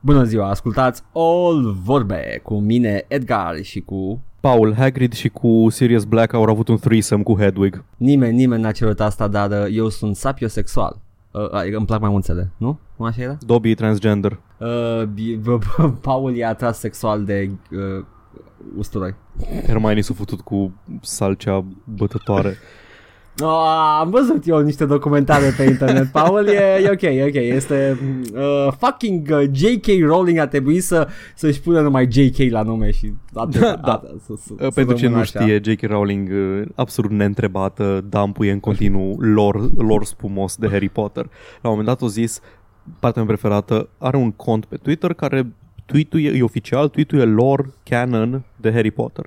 Bună ziua, ascultați All Vorbe cu mine Edgar și cu Paul Hagrid și cu Sirius Black au avut un threesome cu Hedwig. nimeni, nimeni n-a cerut asta, dar uh, eu sunt sapiosexual. Uh, uh, îmi plac mai mulțele, nu? Nu așa era? Dobby e transgender. Uh, bi- b- b- Paul e atras sexual de uh, usturoi. Hermione s-a futut cu salcea bătătoare. Oh, am văzut eu niște documentare pe internet, Paul, e, e ok, e ok, este uh, fucking uh, J.K. Rowling a trebuit să, să-și pună numai J.K. la nume și atât, Da, da. atât, să, să, să Pentru ce rămână nu așa. știe, J.K. Rowling uh, absolut neîntrebată dampuie în continuu lor, lor spumos de Harry Potter. La un moment dat o zis, partea mea preferată, are un cont pe Twitter care tweetul e oficial, tweetul e lor canon de Harry Potter.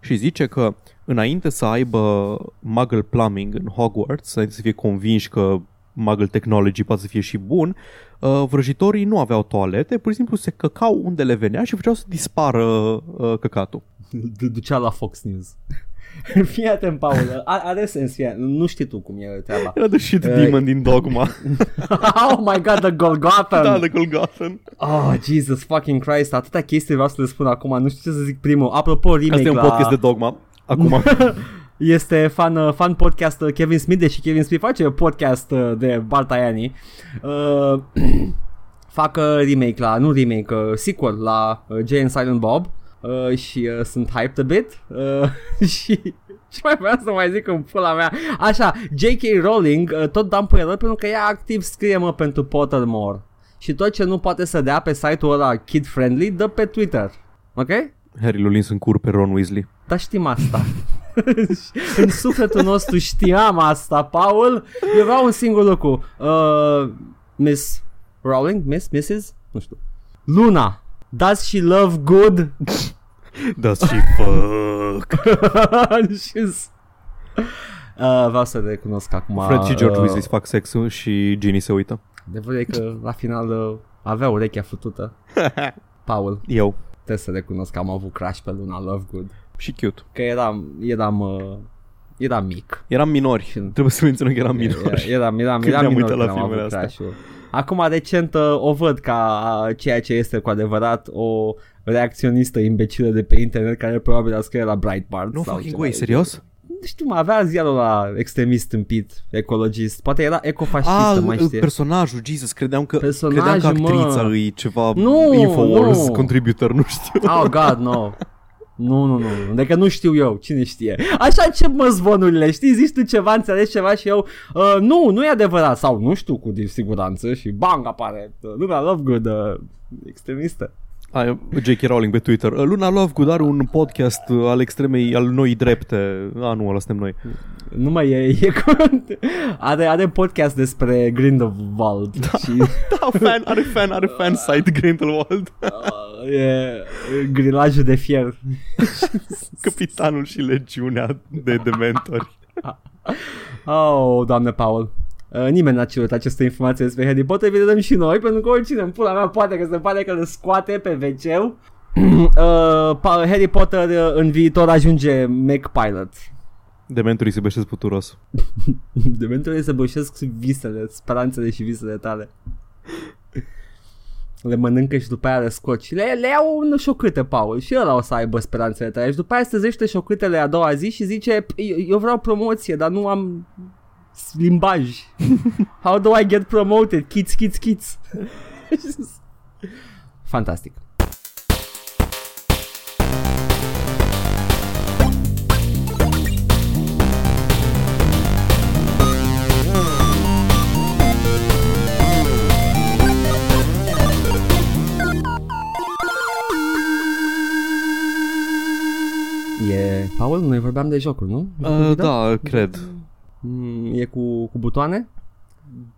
Și zice că înainte să aibă Muggle Plumbing în Hogwarts, înainte să fie convinși că Muggle Technology poate să fie și bun, uh, vrăjitorii nu aveau toalete, pur și simplu se căcau unde le venea și făceau să dispară uh, căcatul. Du- ducea la Fox News. Fii atent, Paul, are, are sens, fie, nu știi tu cum e treaba. Era the shit Eh, demon din Dogma. oh my god, the Golgotha! da, de Golgothan. Oh, Jesus fucking Christ, atâtea chestii vreau să le spun acum, nu știu ce să zic primul. Apropo, remake Asta e un la... podcast de Dogma. Acum. Este fan, uh, fan podcast uh, Kevin Smith, deși Kevin Smith face podcast uh, de Bartaiani. Uh, fac uh, remake la, nu remake, uh, sequel la uh, Jay and Silent Bob uh, și uh, sunt hyped a bit uh, și ce mai vreau să mai zic în pula mea Așa, J.K. Rowling uh, tot dam pe el pentru că ea activ scrie mă pentru Pottermore și tot ce nu poate să dea pe site-ul ăla kid-friendly dă pe Twitter Ok? Harry Lulins în cur pe Ron Weasley. Dar știm asta. în sufletul nostru știam asta, Paul. Eu vreau un singur lucru. Uh, Miss Rowling? Miss? Mrs? Nu știu. Luna. Does she love good? Does she fuck? Și- uh, vreau să recunosc acum. Fred și George uh, Weasley fac sexul și Ginny se uită. Adevărul e că la final uh, avea urechea futută. Paul, Eu. trebuie să recunosc că am avut crush pe Luna Lovegood. Și cute. Că eram, eram, uh, eram mic. Eram minori. Trebuie să menționăm că eram minori. Era, era, era, Când era ne-am minor uitat la când am filmele avut astea. crash-ul. Acum recent uh, o văd ca uh, ceea ce este cu adevărat o reacționistă imbecilă de pe internet care probabil a scrie la Breitbart. No sau fucking ceva way, de serios? Nu știu, mă, avea ziarul la extremist împit, ecologist. Poate era ecofascistă, Ah, mai știe. personajul, Jesus, credeam că, Personajul, credeam că actrița mă. îi ceva Nu, Infowars nu. contributor, nu știu. Oh, God, no. Nu, nu, nu, Adică nu știu eu, cine știe. Așa ce mă zvonurile, știi, zici tu ceva, înțelegi ceva și eu uh, Nu, nu e adevărat. Sau nu știu cu siguranță și bang apare uh, Luna Lovegood, uh, extremistă Ai, J.K. Rowling pe Twitter. Luna Lovegood are un podcast uh, al extremei, al noi drepte. A, nu, ăla suntem noi. Nu mai e, e cont. are, are podcast despre Grindelwald da. și Da, fan, are fan, are fan site Grindelwald. uh, e grilajul de fier Capitanul și legiunea de dementori. Oh, doamne Paul Uh, nimeni n-a cerut aceste informații despre Harry Potter, vi le dăm și noi, pentru că oricine în pula mea poate că se pare că le scoate pe wc uh, Pa- Harry Potter uh, în viitor ajunge Mac Pilot. Dementorii se beșesc puturos. Dementorii să bășesc visele, speranțele și visele tale. Le mănâncă și după aia le scoci și le, le iau în șocâte, Paul, și ăla o să aibă speranțele tale și după aia se trezește șocâtele a doua zi și zice eu, eu vreau promoție, dar nu am limbaj. How do I get promoted? Kids, kids, kids. Fantastic. E, Paul, noi vorbeam de jocuri, nu? Uh, da, cred. Mm, E cu, cu butoane?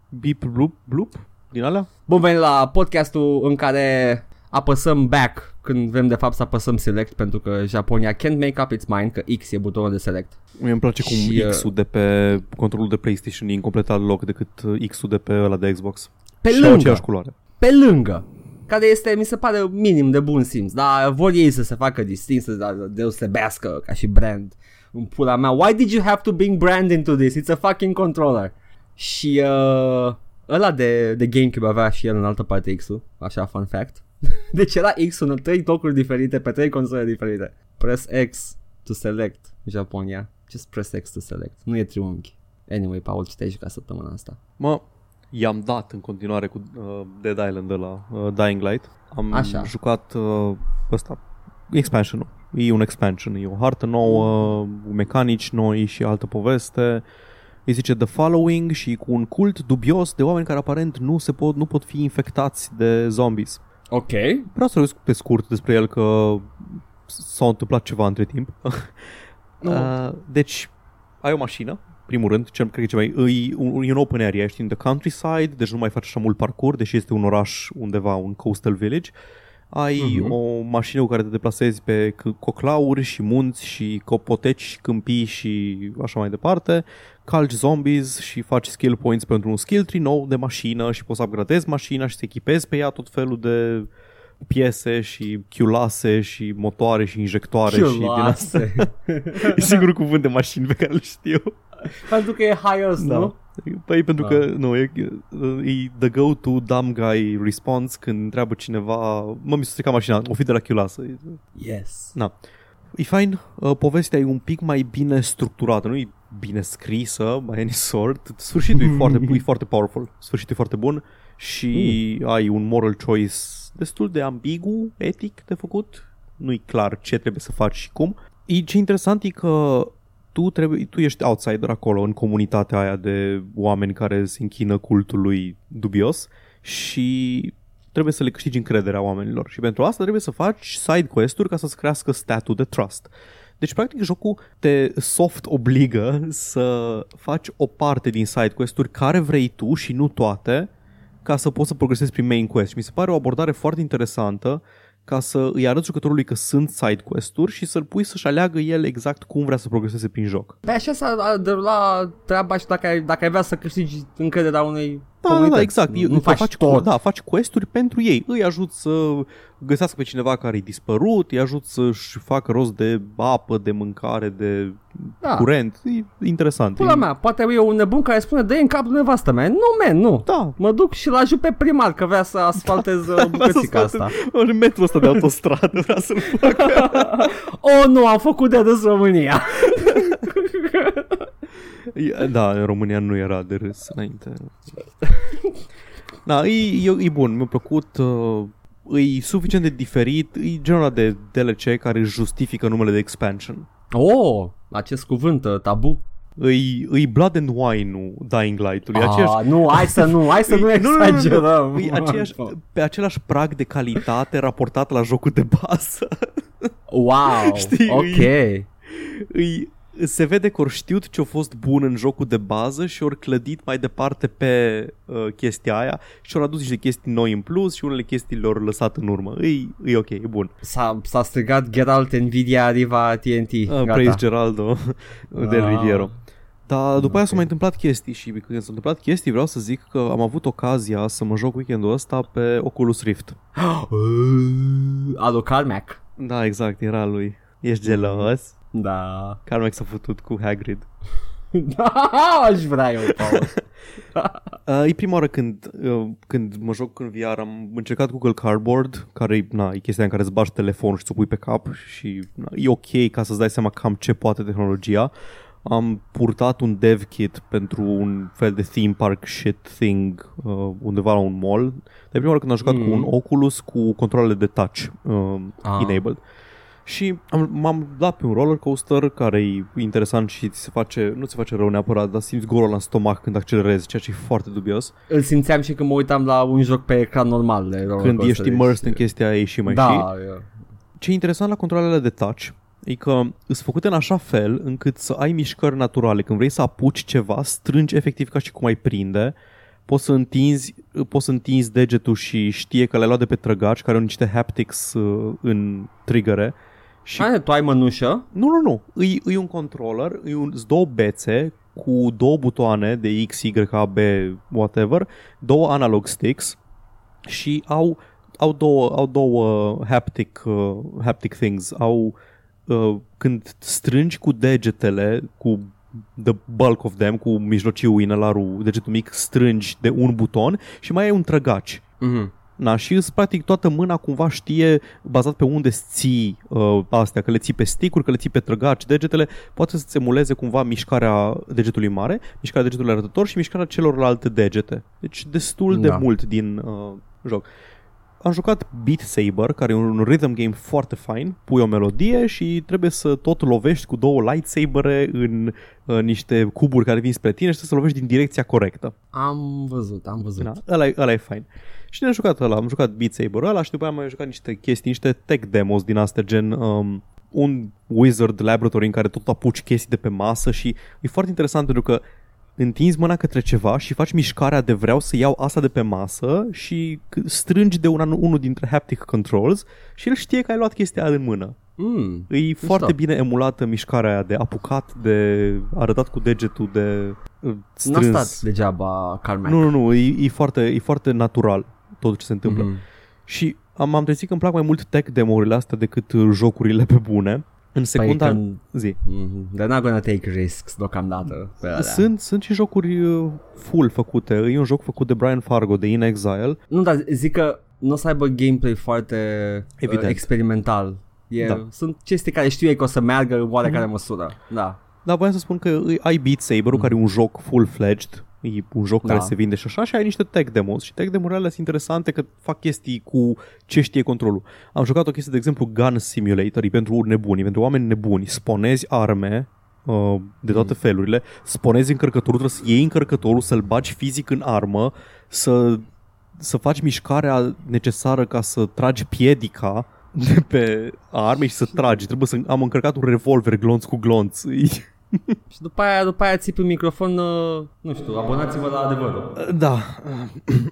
Beep, bloop, bloop? Din alea? Bun venit la podcastul în care apăsăm back când vrem de fapt să apăsăm select pentru că Japonia can't make up its mind că X e butonul de select. Mie îmi place cum Și, uh, X-ul de pe controlul de PlayStation e în complet alt loc decât uh, X-ul de pe ăla de Xbox. Pe și au lângă, aceeași culoare. pe lângă, care este, mi se pare, minim de bun simț, dar vor ei să se facă distinct, să se deosebească ca și brand. În pula mea, why did you have to bring brand into this? It's a fucking controller. Și uh, ăla de, de GameCube avea și el în altă parte X-ul, așa fun fact. Deci era X în trei locuri diferite pe trei console diferite. Press X to select Japonia. Just press X to select. Nu e triunghi. Anyway, Paul, ce te-ai jucat săptămâna asta? Mă, i-am dat în continuare cu uh, Dead Island de la uh, Dying Light. Am Așa. jucat uh, ăsta, expansion E un expansion, e o hartă nouă, mecanici noi și altă poveste. Îi zice The Following și cu un cult dubios de oameni care aparent nu, se pot, nu pot fi infectați de zombies. Ok. Vreau să vorbesc pe scurt despre el că s-a întâmplat ceva între timp. Nu. Uh, deci, ai o mașină, primul rând, cel, cred că e, cea mai, e, un, e un open area, ești in the countryside, deci nu mai faci așa mult parcurs, deși este un oraș undeva, un coastal village. Ai Mhm. o mașină cu care te deplasezi pe c- coclauri și munți și copoteci și câmpii și așa mai departe. Calci zombies și faci skill points pentru un skill tree nou de mașină și poți să upgradezi mașina și să echipezi pe ea tot felul de piese și chiulase și motoare și injectoare și din asta. Chiulase. E singurul cuvânt de mașini pe care îl știu. Pentru că e highest, Da. nu? Păi pentru Da. că, nu, e, e the go-to dumb guy response când întreabă cineva, mă, mi s-a stricat mașina, o fi de la chiulasă. Yes. Na. E fain, uh, povestea e un pic mai bine structurată, nu e bine scrisă, by any sort. Sfârșitul e foarte, e foarte powerful, sfârșitul e foarte bun și ai un moral choice destul de ambigu, etic de făcut. Nu-i clar ce trebuie să faci și cum. E, ce interesant e că tu, trebuie, tu ești outsider acolo în comunitatea aia de oameni care se închină cultului dubios și trebuie să le câștigi încrederea oamenilor și pentru asta trebuie să faci side quest-uri ca să-ți crească statul de trust. Deci, practic, jocul te soft obligă să faci o parte din side quest-uri care vrei tu și nu toate ca să poți să progresezi prin main quest. Și mi se pare o abordare foarte interesantă ca să îi arăți jucătorului că sunt side quest-uri și să-l pui să-și aleagă el exact cum vrea să progreseze prin joc. Pe așa s-a derulat treaba și dacă ai, dacă ai vrea să câștigi încrederea unei Da, da, comunități. da, exact. Nu, Eu- nu faci faci, tot. Da, faci quest-uri pentru ei. Îi ajut să găsească pe cineva care e dispărut, îi ajut să-și facă rost de apă, de mâncare, de Da. curent. E interesant. Pula E- mea, poate e un nebun care spune dă în capul nevastă mea. Nu, man, nu. Da. Mă duc și-l ajut pe primar că vrea să asfaltez uh, bucățica asta. În metrul ăsta de autostradă vrea să-l facă. Oh, nu, am făcut de râs România. E- Da, în România nu era de râs înainte. Da, e, e, e bun, mi-a plăcut. Uh, e suficient de diferit. E genul ăla de DLC care își justifică numele de expansion. Oh, acest cuvânt uh, tabu. Îi, îi Blood and Wine-ul Dying Light-ului. Aceeași, Ah, nu, hai să nu, hai să nu Îi- exagerăm. Îi aceeași, pe același prag de calitate raportat la jocul de bază. Wow, Știi, ok. Îi, se vede că ori știut ce a fost bun în jocul de bază și ori clădit mai departe pe uh, chestia aia și ori adus niște chestii noi în plus și unele chestii le-au lăsat în urmă. E, e ok, e bun. S-a, s-a strigat Geralt Nvidia Arriva TNT. Uh, Gata. praise Geraldo del Ah. Riviero. Dar după aia Ok. s-au mai întâmplat chestii și când s-au întâmplat chestii vreau să zic că am avut ocazia să mă joc weekendul ăsta pe Oculus Rift. Adu Carmack. Da, exact, era lui. Ești gelos? Da. Carmack s-a făcut cu Hagrid. Da, aș vrea eu, Paul. Uh, e prima oară când, uh, când mă joc în VR, am încercat Google Cardboard, care e, na, e chestia în care îți bagi telefonul și ți-o pui pe cap și na, e ok ca să-ți dai seama cam ce poate tehnologia. Am purtat un dev kit pentru un fel de theme park shit thing uh, undeva la un mall. De prima oară când am jucat Mm. cu un Oculus cu controlele de touch uh, Ah. enabled. Și am, m-am dat pe un roller coaster care e interesant și ți se face, nu ți se face rău neapărat, dar simți golul în stomac când accelerezi, ceea ce e foarte dubios. Îl simțeam și când mă uitam la un joc pe ecran normal. De roller când coaster, ești immersed deci- în chestia aia e și mai Da, și. eu- Ce e interesant la controlele de touch e că sunt făcute în așa fel încât să ai mișcări naturale. Când vrei să apuci ceva, strângi efectiv ca și cum ai prinde. Poți să întinzi, poți să întinzi degetul și știe că le-ai luat de pe trăgaci care au niște haptics uh, în triggere. Și Hai, tu ai mănușă? Nu, nu, nu. E, e un controller, e un, sunt două bețe cu două butoane de X, Y, A, B, whatever, două analog sticks și au, au două, au două haptic, uh, haptic things. Au, uh, când strângi cu degetele, cu the bulk of them, cu mijlociul, inelarul, degetul mic, strângi de un buton și mai ai un trăgaci. Mhm. Na, și îți practic toată mâna cumva știe, bazat pe unde ții uh, astea, că le ții pe sticuri, că le ții pe trăgaci, degetele, poate să-ți emuleze cumva mișcarea degetului mare, mișcarea degetului arătător și mișcarea celorlalte degete. Deci destul de Da. mult din uh, joc. Am jucat Beat Saber, care e un rhythm game foarte fain. Pui o melodie și trebuie să tot lovești cu două lightsabere în uh, niște cuburi care vin spre tine și trebuie să lovești din direcția corectă. Am văzut, am văzut. Da, ăla, e, ăla e fain. Și ne-am jucat ăla, am jucat Beat Saber ăla și după aia am mai jucat niște chestii, niște tech demos din astea, gen um, un Wizard Laboratory în care tot apuci chestii de pe masă și e foarte interesant pentru că întinzi mâna către ceva și faci mișcarea de vreau să iau asta de pe masă și c- strângi de una, unul dintre haptic controls și el știe că ai luat chestia aia în mână. Mm. E foarte bine emulată mișcarea aia de apucat, de arătat cu degetul, de uh, N-a strâns. stat degeaba Carmack. Nu, nu, nu, e, e, foarte, e foarte natural tot ce se întâmplă. Mhm. Și am, am trezit că îmi plac mai mult tech demo-urile astea decât uh, jocurile pe bune. În secunda Păi când... zi. Mhm. They're not gonna take risks deocamdată. Pe alea. Sunt, sunt și jocuri uh, full făcute. E un joc făcut de Brian Fargo, de In Exile. Nu, dar zic că nu o să aibă gameplay foarte Evident. uh, experimental. E, Da. Sunt chestii care știu ei că o să meargă în oarecare Mhm. măsură. Da. Dar voiam să spun că îi- ai Beat Saber-ul, care e un joc full-fledged, e un joc Da. care se vinde și așa, și ai niște tech demos. Și tech demo-urile alea sunt interesante că fac chestii cu ce știe controlul. Am jucat o chestie, de exemplu, Gun Simulator, e pentru nebuni, pentru oameni nebuni. Sponezi arme uh, de toate felurile, sponezi încărcătorul, trebuie să iei încărcătorul, să-l bagi fizic în armă, să, să faci mișcarea necesară ca să tragi piedica de pe arme și să tragi. Trebuie să am încărcat un revolver glonț cu glonț. E- Și după aia, după aia ții pe microfon, uh, nu știu, abonați-vă la adevărul. Da.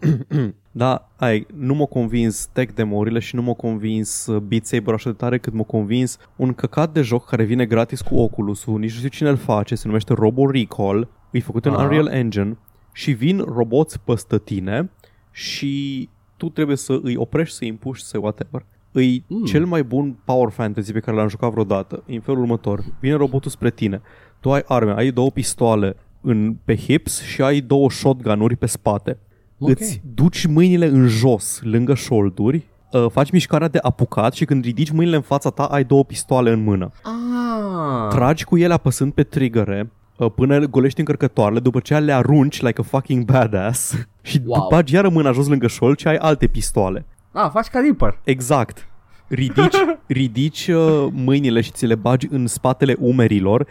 da, ai, nu m-a convins tech demo-urile și nu m-a convins uh, Beat Saber așa de tare cât m-a convins un căcat de joc care vine gratis cu Oculus-ul, nici nu știu cine îl face, se numește Robo Recall, e făcut în Aha. Unreal Engine și vin roboți păstă tine și tu trebuie să îi oprești, să îi împuși, să whatever. Îi Mm. cel mai bun power fantasy pe care l-am jucat vreodată. În felul următor. Vine robotul spre tine. Tu ai arme, ai două pistoale în, pe hips și ai două shotgun-uri pe spate. Ok. Îți duci mâinile în jos, lângă șolduri, uh, faci mișcarea de apucat și când ridici mâinile în fața ta, ai două pistoale în mână. Ah. Tragi cu ele apăsând pe triggere uh, până golești încărcătoarele, după ce le arunci like a fucking badass și Wow. bagi iară mâna jos lângă șold și ai alte pistoale. ah, faci ca Reaper. Exact. Ridici, ridici uh, mâinile și ți le bagi în spatele umerilor,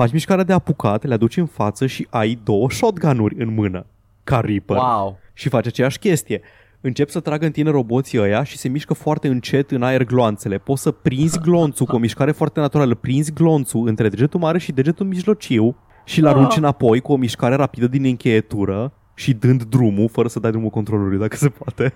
faci mișcarea de apucat, le aduci în față și ai două shotgun-uri în mână. Ca Reaper. Wow. Și faci aceeași chestie. Încep să tragă în tine roboții ăia și se mișcă foarte încet în aer gloanțele. Poți să prinzi glonțul cu o mișcare foarte naturală. Prinzi glonțul între degetul mare și degetul mijlociu și-l arunci Ah. înapoi cu o mișcare rapidă din încheietură și dând drumul, fără să dai drumul controlului, dacă se poate.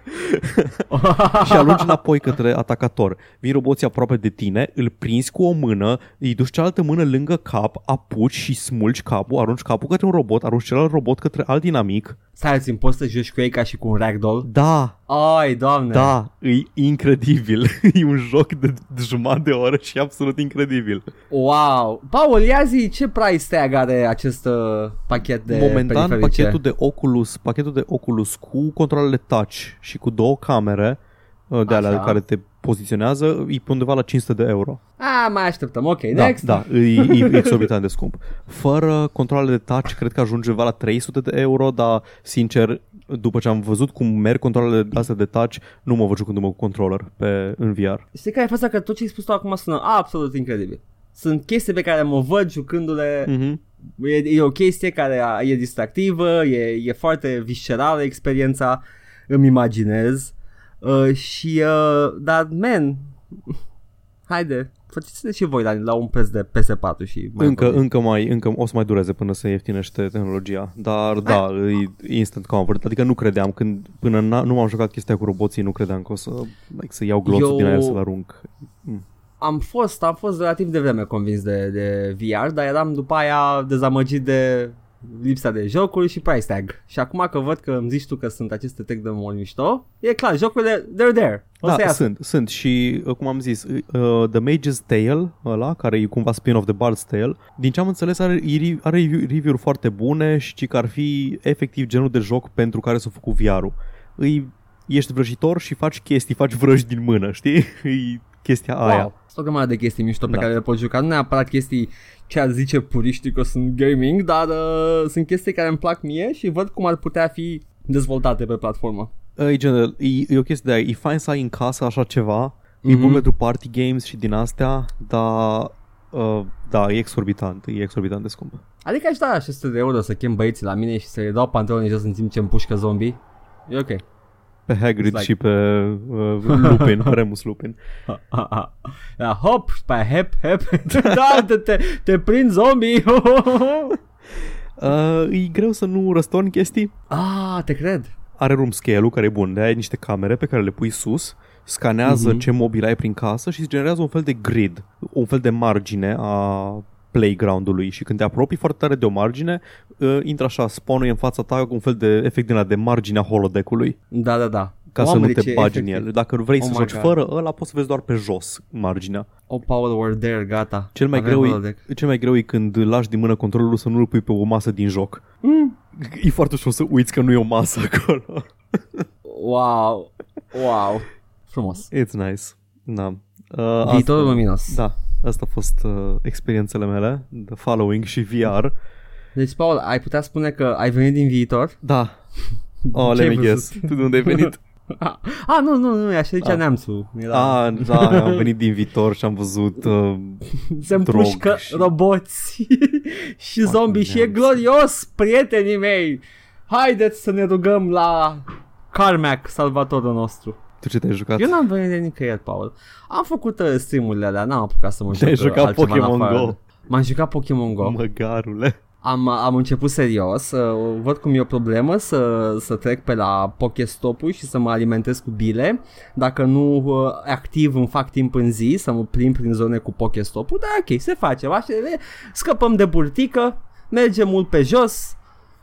și arunci înapoi către atacator. Vin roboții aproape de tine, îl prinzi cu o mână, îi duci cealaltă mână lângă cap, apuci și smulgi capul, arunci capul către un robot, arunci celălalt robot către alt dinamic. Stai puțin, poți să joci cu ei ca și cu un ragdoll? Da, Ai, doamne. da, e incredibil. e un joc de, de jumătate de oră și e absolut incredibil. Wow. Paul, ia zi, ce price tag are acest uh, pachet de Momentan periferice? pachetul de Oculus, pachetul de Oculus cu controlele touch și cu două camere uh, de alea Așa. care te poziționează e pe undeva la 500 de euro. Ah, mai așteptăm, ok, Da, next. da, e, e exorbitant de scump. Fără controlele de touch, cred că ajunge undeva la 300 de euro, dar sincer, după ce am văzut cum merg controlele astea de touch, nu mă văd jucându-mă cu controller pe, în VR. Știi care e faza? Că tot ce ai spus tu acum sună absolut incredibil. Sunt chestii pe care mă văd jucându-le Mm-hmm. E, e o chestie care a- e distractivă, e, e foarte viscerală experiența, îmi imaginez. Uh, și, uh, dar, man, haide, faceți și voi la, la un preț de PS4 și mai Încă, vorbim. încă, mai, încă o să mai dureze până se ieftinește tehnologia, dar da, e instant comfort, adică nu credeam, când până n- nu m-am jucat chestia cu roboții, nu credeam că o să, like, să iau glonțul Eu- din aer să-l arunc. Am fost, am fost relativ de vreme convins de, de VR, dar eram după aia dezamăgit de lipsa de jocuri și price tag. Și acum că văd că îmi zici tu că sunt aceste tech de mult mișto, e clar, jocurile, they're there. O să Da, iasă. sunt, sunt și, uh, cum am zis, uh, The Mage's Tale, ăla, care e cumva spin-off de Bard's Tale, din ce am înțeles are, e- are review- review-uri foarte bune și ci că ar fi efectiv genul de joc pentru care s-a făcut VR-ul. Îi ești vrăjitor și faci chestii, faci vrăji din mână, știi? E chestia aia. Wow. Sunt o grămadă de chestii mișto pe Da. care le poți juca. Nu neapărat chestii ce ar zice puriștii că sunt gaming, dar uh, sunt chestii care îmi plac mie și văd cum ar putea fi dezvoltate pe platformă. E, general, e, e o chestie de aia, e fain să ai în casă așa ceva, mm-hmm. e Mhm. bun pentru party games și din astea, dar uh, da, e exorbitant, e exorbitant de scump. Adică aș da 600 de euro să chem băieții la mine și să le dau pantaloni jos în timp ce împușcă zombie. E ok. Pe Hagrid It's like- și pe uh, Lupin, Remus Lupin. Da, hop, pe hep, hep. da, te, te, te prind zombie. Uh, e greu să nu răstorni chestii. ah, te cred. Are room scale-ul care e bun, de ai niște camere pe care le pui sus, scanează Mhm. ce mobil ai prin casă și îți generează un fel de grid, un fel de margine a playground-ului și când te apropii foarte tare de o margine, uh, intră așa, spawn în fața ta cu un fel de efect din la de marginea holodeck-ului Da, da, da. ca Mamă, să nu deci te e bagi în efectiv. el. Dacă vrei Oh să my joci God. fără ăla, poți să vezi doar pe jos marginea. O power word there, gata. Cel mai, Avem greu holodeck. e, cel mai greu e când lași din mână controlul să nu îl pui pe o masă din joc. Mm. E foarte ușor să uiți că nu e o masă acolo. Wow. Wow. Frumos. It's nice. Da. Uh, Viitorul asta- luminos. Da, asta a fost uh, experiențele mele, The Following și VR. Deci, Paul, ai putea spune că ai venit din viitor? Da. Oh, Ce let ai me guess. văzut? Tu de unde ai venit? ah, nu, nu, nu, așa zicea Ah. neamțul. Era... ah, da, am venit din viitor și am văzut uh, Se drog împușcă și- roboți și zombie și e neamț. glorios, prietenii mei. Haideți să ne rugăm la Carmack, salvatorul nostru. Tu ce te-ai jucat? Eu n-am venit de nicăieri, Paul. Am făcut uh, stream-urile alea, n-am apucat să mă joc Te-ai uh, jucat altceva în Pokémon afară. Go. M-am jucat Pokémon Go. Măgarule. Am, am început serios, uh, văd cum e o problemă să, să trec pe la Pokestop-ul și să mă alimentez cu bile. Dacă nu uh, activ îmi fac timp în zi să mă plimb prin zone cu Pokestop-ul, dar ok, se face. Așa, e- scăpăm de burtică, mergem mult pe jos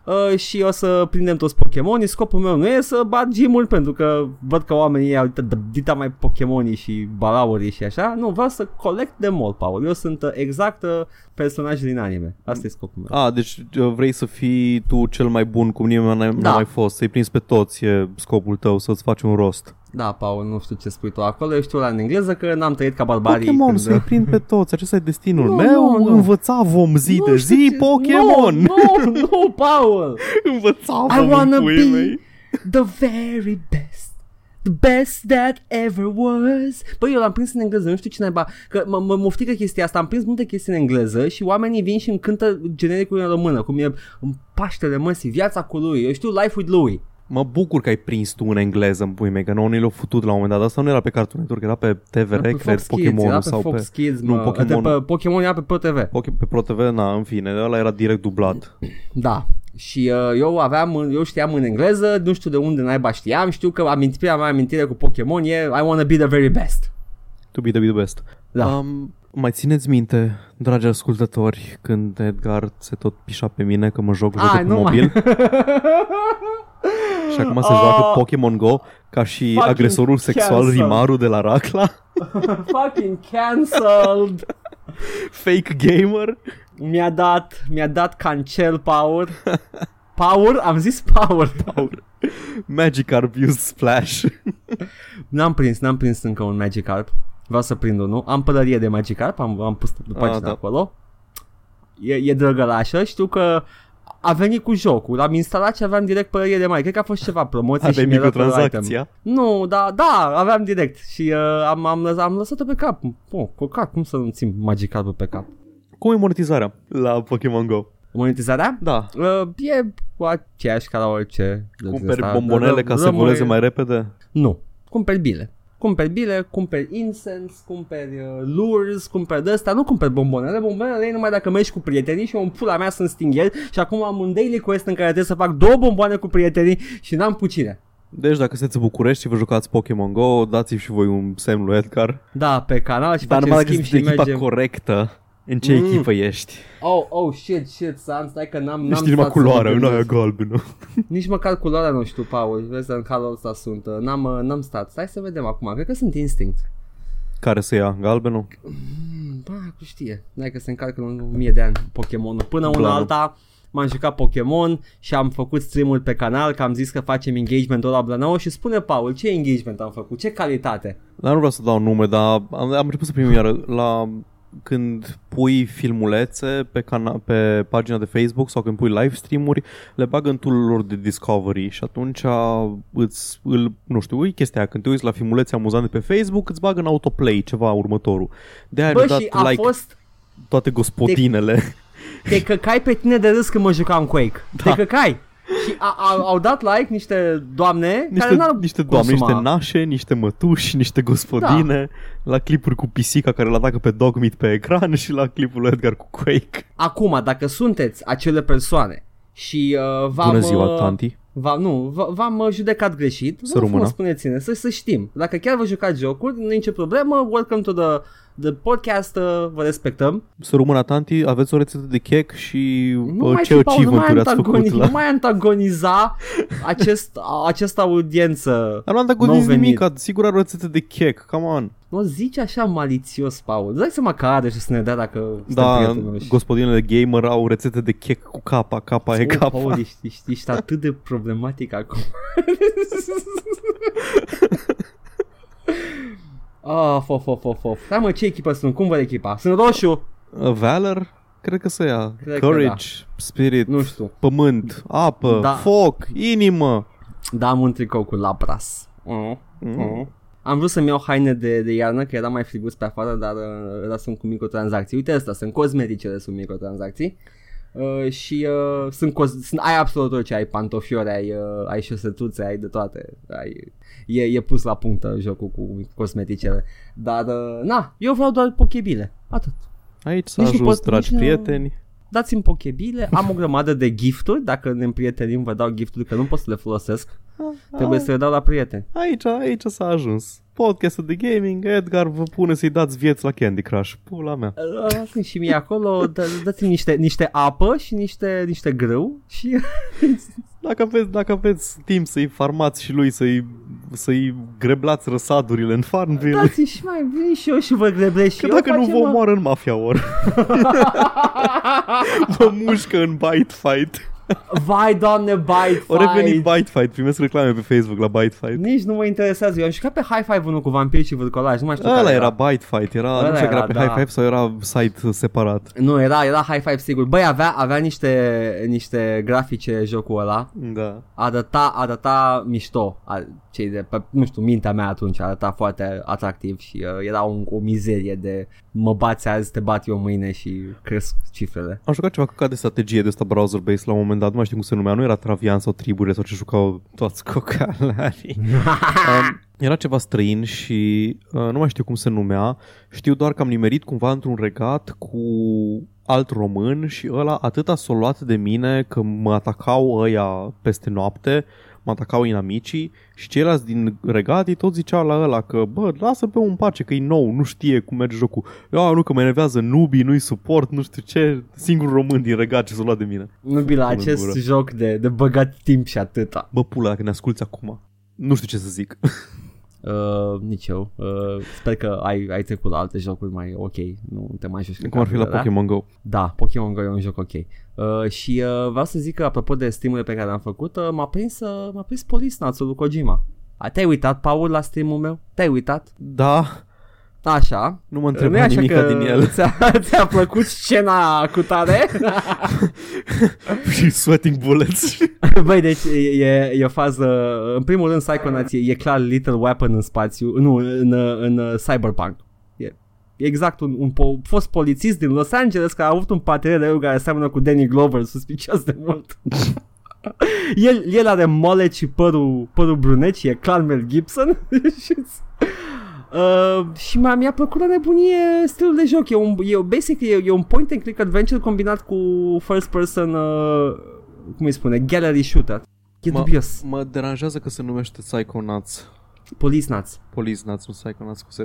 uh, și o să prindem toți Pokémonii. Scopul meu nu e să bat gym pentru că văd că oamenii au dita- dita mai Pokémonii și balaurii și așa. Nu, vreau să colect de mult, Paul. Eu sunt uh, exact uh, personajul din anime. Asta e scopul meu. Ah, deci uh, vrei să fii tu cel mai bun cum nimeni n-a Da. n-a mai fost, să-i prinzi pe toți, e scopul tău, să-ți faci un rost. Da, Paul, nu știu ce spui tu acolo, eu știu la în engleză că n-am trăit ca barbarii. Pokémon, când- să-i prind pe toți, acesta e destinul Nu, meu, nu, nu. învăța vom zi Nu de știu zi ce- Pokémon. Nu, nu, nu, Paul! învăța I vom wanna în puii be mei. the very best. The best that ever was Băi, eu l-am prins în engleză, nu știu ce naiba Că mă, mă moftică chestia asta Am prins multe chestii în engleză Și oamenii vin și îmi cântă genericul în română Cum e în Paștele măsii, viața cu lui Eu știu Life with Louie Mă bucur că ai prins tu în engleză în pui mei, că nouă ni l-au futut la un moment dat. Asta nu era pe Cartoon Network, era pe TVR, Era pe cred, Fox Kids, Pokémon era pe sau Fox pe... Kids, nu, mă, Pokémon. de pe Pokémon era pe Pro TV Ok, pe Pro TV, na, în fine, ăla era direct dublat. Da. Și uh, eu aveam, eu știam în engleză, nu știu de unde naiba știam, știu că amint, prima mea amintire cu Pokémon e I wanna be the very best. To be the, be the best. Da. Um, mai țineți minte, dragi ascultători, când Edgar se tot pișa pe mine că mă joc jocul Ai, pe nu mobil mai... și acum se Ah. joacă Pokémon Go ca și Fucking agresorul sexual cancel. Rimaru de la Racla, Fucking cancelled. fake gamer. Mi-a dat, mi-a dat cancel power. Power? Am zis power. Power. Magikarp used Splash. N-am prins, n-am prins încă un Magikarp. Vreau să prind unul. Am pălărie de Magikarp, am, am pus pagina Ah, ah, da. acolo. E, e drăgălașă, știu că a venit cu jocul, l-am instalat și aveam direct pălărie de mai. Cred că a fost ceva promoție și Aveai mi-a dat un item. microtransacția. Nu, da, da, aveam direct și uh, am, am, lăsat, am lăsat-o pe cap. Oh, cu cap, cum să nu țin Magikarp pe cap? Cum e monetizarea la Pokémon Go? Monetizarea? Da, Uh, e cu aceeași ca la orice. cumperi Asta, bombonele ca să rămâne- voleze mai repede? Nu, cumperi bile. Cumperi bile, cumperi incense, cumperi uh, lures, cumperi de astea, nu cumperi bombonele, bombonele e numai dacă mergi cu prietenii și eu în pula mea sunt stingheri și acum am un daily quest în care trebuie să fac două bomboane cu prietenii și n-am pucire. Deci dacă sunteți în București și vă jucați Pokémon Go, dați-i și voi un semn lui Edgar. Da, pe canal și Dar facem numai dacă schimb sunteți și echipa mergem. corectă, în ce Mm. echipă ești? Oh, oh, shit, shit, Sam, stai că n-am, n-am Ești numai stat să mă culoarea, nu gândesc. aia galbenă. Nici măcar culoarea nu știu, Paul, vezi, în calul ăsta sunt, uh, n-am, uh, n-am stat, stai să vedem acum, cred că sunt instinct. Care să ia? Galbenul? Mm, Bă, cu știe, n că se încarcă în 1000 de ani Pokémonul. Până una Blană. alta, m-am jucat Pokémon și am făcut stream-uri pe canal, că am zis că facem engagement-ul la Blănău și spune Paul, ce engagement am făcut, ce calitate? Dar nu vreau să dau nume, dar am, am început să primim iară la când pui filmulețe pe, cana- pe pagina de Facebook sau când pui live stream-uri, le bagă în tool lor de discovery și atunci îți, îl, nu știu, e chestia aia, când te uiți la filmulețe amuzante pe Facebook, îți bagă în autoplay ceva următorul. De aia Bă, mi-a și dat a like fost, toate gospodinele. te căcai pe tine de râs când mă jucam Quake, Da. te căcai. Și a, a, au dat like niște doamne care Niște, n-au niște doamne, consuma. niște nașe, niște mătuși, niște gospodine, la clipuri cu pisica care îl atacă pe Dogmeat pe ecran și la clipul lui Edgar cu Quake. Acum, dacă sunteți acele persoane și uh, v-am... Bună ziua, uh, tanti. V- nu, v- v-am uh, judecat greșit. Să Vă frumos, rămână. spuneți-ne, să, să știm. Dacă chiar vă jucați jocuri, nu e nicio problemă. Welcome to the, the podcast, uh, vă respectăm. Să rămână tanti, aveți o rețetă de chec și Nu uh, mai, ce fi, Paul, nu mai, achievement-uri ați antagoni- făcut la... nu mai antagoniza acest, această audiență. Dar nu am dat Nou venit. nimic, sigur are o rețetă de chec, come on. Nu zici așa malițios, Paul. Îți dai seama că are și să ne dea dacă suntem Da, prietenul și- gospodinele gamer au rețete de chec cu capa, capa e Oh, capa. Paul, ești, ești, ești atât de problematic acum. Ah, of, of, of, of. Hai mă, ce echipă sunt? Cum văd echipa? Sunt roșu? Uh, Valor? Cred că să ia. Cred că Courage, spirit, Nu știu. pământ, apă, Da. foc, inimă. Da, am un tricou cu Lapras. Mm. Mm. Am vrut să-mi iau haine de, de iarnă, că era mai friguț pe afară, dar uh, ăla sunt cu microtransacții. Uite asta, sunt cosmeticele, sunt microtransacții. Uh, și uh, sunt, cos- sunt, ai absolut orice, ai pantofiori, ai, uh, ai șosetuțe, ai de toate. Ai, e, e pus la punct uh, jocul cu cosmeticele. Dar, uh, na, eu vreau doar pochebile. Atât. Aici s-a Nici nu ajuns, pot- dragi nici nu- prieteni. Dați-mi pochebile, am o grămadă de gifturi, dacă ne împrietenim vă dau gifturi că nu pot să le folosesc. Trebuie să le dau la prieteni. Aici, aici s-a ajuns. Podcastul de gaming, Edgar vă pune să-i dați vieți la Candy Crush. Pula mea. Dați-mi și mie acolo, dă- dați-mi niște, niște apă și niște, niște grâu și Dacă aveți, dacă aveți timp să-i farmați și lui, să-i, să-i greblați răsadurile în Farmville, dați-mi și mai vin și eu și vă greblesc și că eu. dacă nu facem, vă mă. omoară în Mafia War, vă mușcă în Bite Fight. Vai, doamne, Bite O revenit Fight. Bite Fight, primesc reclame pe Facebook la Bite Fight. Nici nu mă interesează. Eu am jucat pe High Five unul cu vampiri și vârcolaj. Nu mai știu Ăla care era Bite Fight, era, Ăla nu știu dacă era era, pe da. High Five sau era site separat. Nu, era, era High Five sigur. Băi, avea, avea niște, niște grafice jocul ăla. Da. Arăta, arăta mișto. A, cei de, pe, nu știu, mintea mea atunci arăta foarte atractiv și uh, era un, o mizerie de mă bați azi, te bat eu mâine și cresc cifrele. Am jucat ceva cu de strategie de ăsta browser-based la un moment dat, nu mai știu cum se numea, nu era Travian sau triburile sau ce jucau toți cocalarii. um, era ceva străin și uh, nu mai știu cum se numea, știu doar că am nimerit cumva într-un regat cu alt român și ăla atâta s-a luat de mine că mă atacau ăia peste noapte, mă atacau inamicii și ceilalți din regatii tot ziceau la ăla că bă, lasă pe un pace că e nou, nu știe cum merge jocul. Eu, nu că mă enervează nubii, nu-i suport, nu știu ce, singurul român din regat ce s-a luat de mine. Nu bi la Până în acest gură. joc de, de băgat timp și atâta. Bă, pula, dacă ne asculti acum. Nu știu ce să zic. Uh, nici eu. Uh, sper că ai, ai trecut la alte jocuri mai ok. Nu te mai joci cu Cum ar fi la capul, da? Pokémon Go. Da, Pokémon Go e un joc ok. Uh, și uh, vreau să zic că apropo de stream pe care le-am făcut, uh, m-a prins, uh, m-a prins Polisnațul lui Kojima. A, te-ai uitat, Paul, la stream-ul meu? Te-ai uitat? Da, Așa. nu mă Nu e întreba așa nimic că din el. Ți-a, ți-a plăcut scena cu tare? și sweating bullets. Băi, deci e, e, e o fază... În primul rând, Psychonauts e, e clar Little Weapon în spațiu, nu, în, în, în Cyberpunk. E, e exact un, un po- fost polițist din Los Angeles care a avut un partener de care seamănă cu Danny Glover, suspicios de mult. el, el are molet și părul, părul brunet și e clar Mel Gibson. Și- Uh, și mi-a, mi-a plăcut la nebunie stilul de joc. E un, e, basic, e, e un point and click adventure combinat cu first person, uh, cum îi spune, gallery shooter. E Mă- dubios. Mă deranjează că se numește Psychonauts. Police nuts. Police Nuts, nu Psychonauts. Că, se,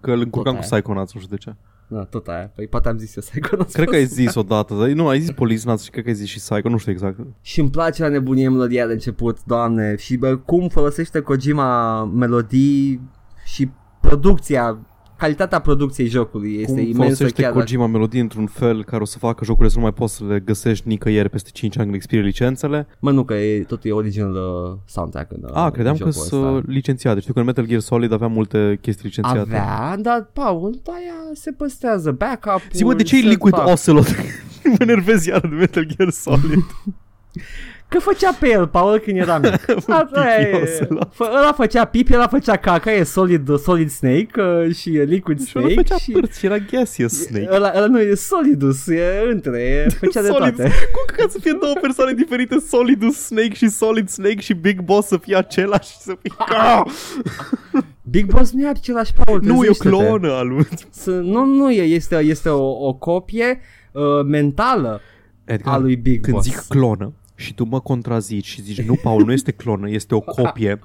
că îl încurcam cu aia. Psychonauts, nu știu de ce. Da, tot aia. Păi poate am zis eu Psychonauts. Cred că ai zis odată, dar nu, ai zis Police Nuts și cred că ai zis și Psycho, nu știu exact. Și îmi place la nebunie melodia de început, doamne. Și bă, cum folosește Kojima melodii și producția calitatea producției jocului este Cum imensă folosește chiar dacă- Kojima melodii într-un fel care o să facă jocurile să nu mai poți să le găsești nicăieri peste 5 ani când expire licențele. Mă, nu, că e, totul e original uh, soundtrack în, uh, A, credeam în că jocul sunt ăsta. licențiate. Știu că în Metal Gear Solid avea multe chestii licențiate. Avea, dar, Paul, aia se păstrează backup Zi-mă, de ce e Liquid Ocelot? mă enervez iar de Metal Gear Solid. Că făcea pe el, Paul, când era mic. Asta e, Pipi Ocelot. fă, ăla făcea pipi, ăla făcea caca, e Solid, solid Snake uh, și e Liquid și ăla Snake. făcea și părți și era Gaseous Snake. Ăla, ăla nu e Solidus, e între, e, făcea de Solid- toate. Cum ca să fie două persoane diferite, Solidus Snake și Solid Snake și Big Boss să fie același și să fie... Big Boss nu e același, Paul, nu, e o trezește-te. clonă a lui. Să, nu, nu e, este, este o, o copie uh, mentală Edgar, a lui Big când Boss. zic clonă și tu mă contrazici și zici, nu, Paul, nu este clonă, este o copie.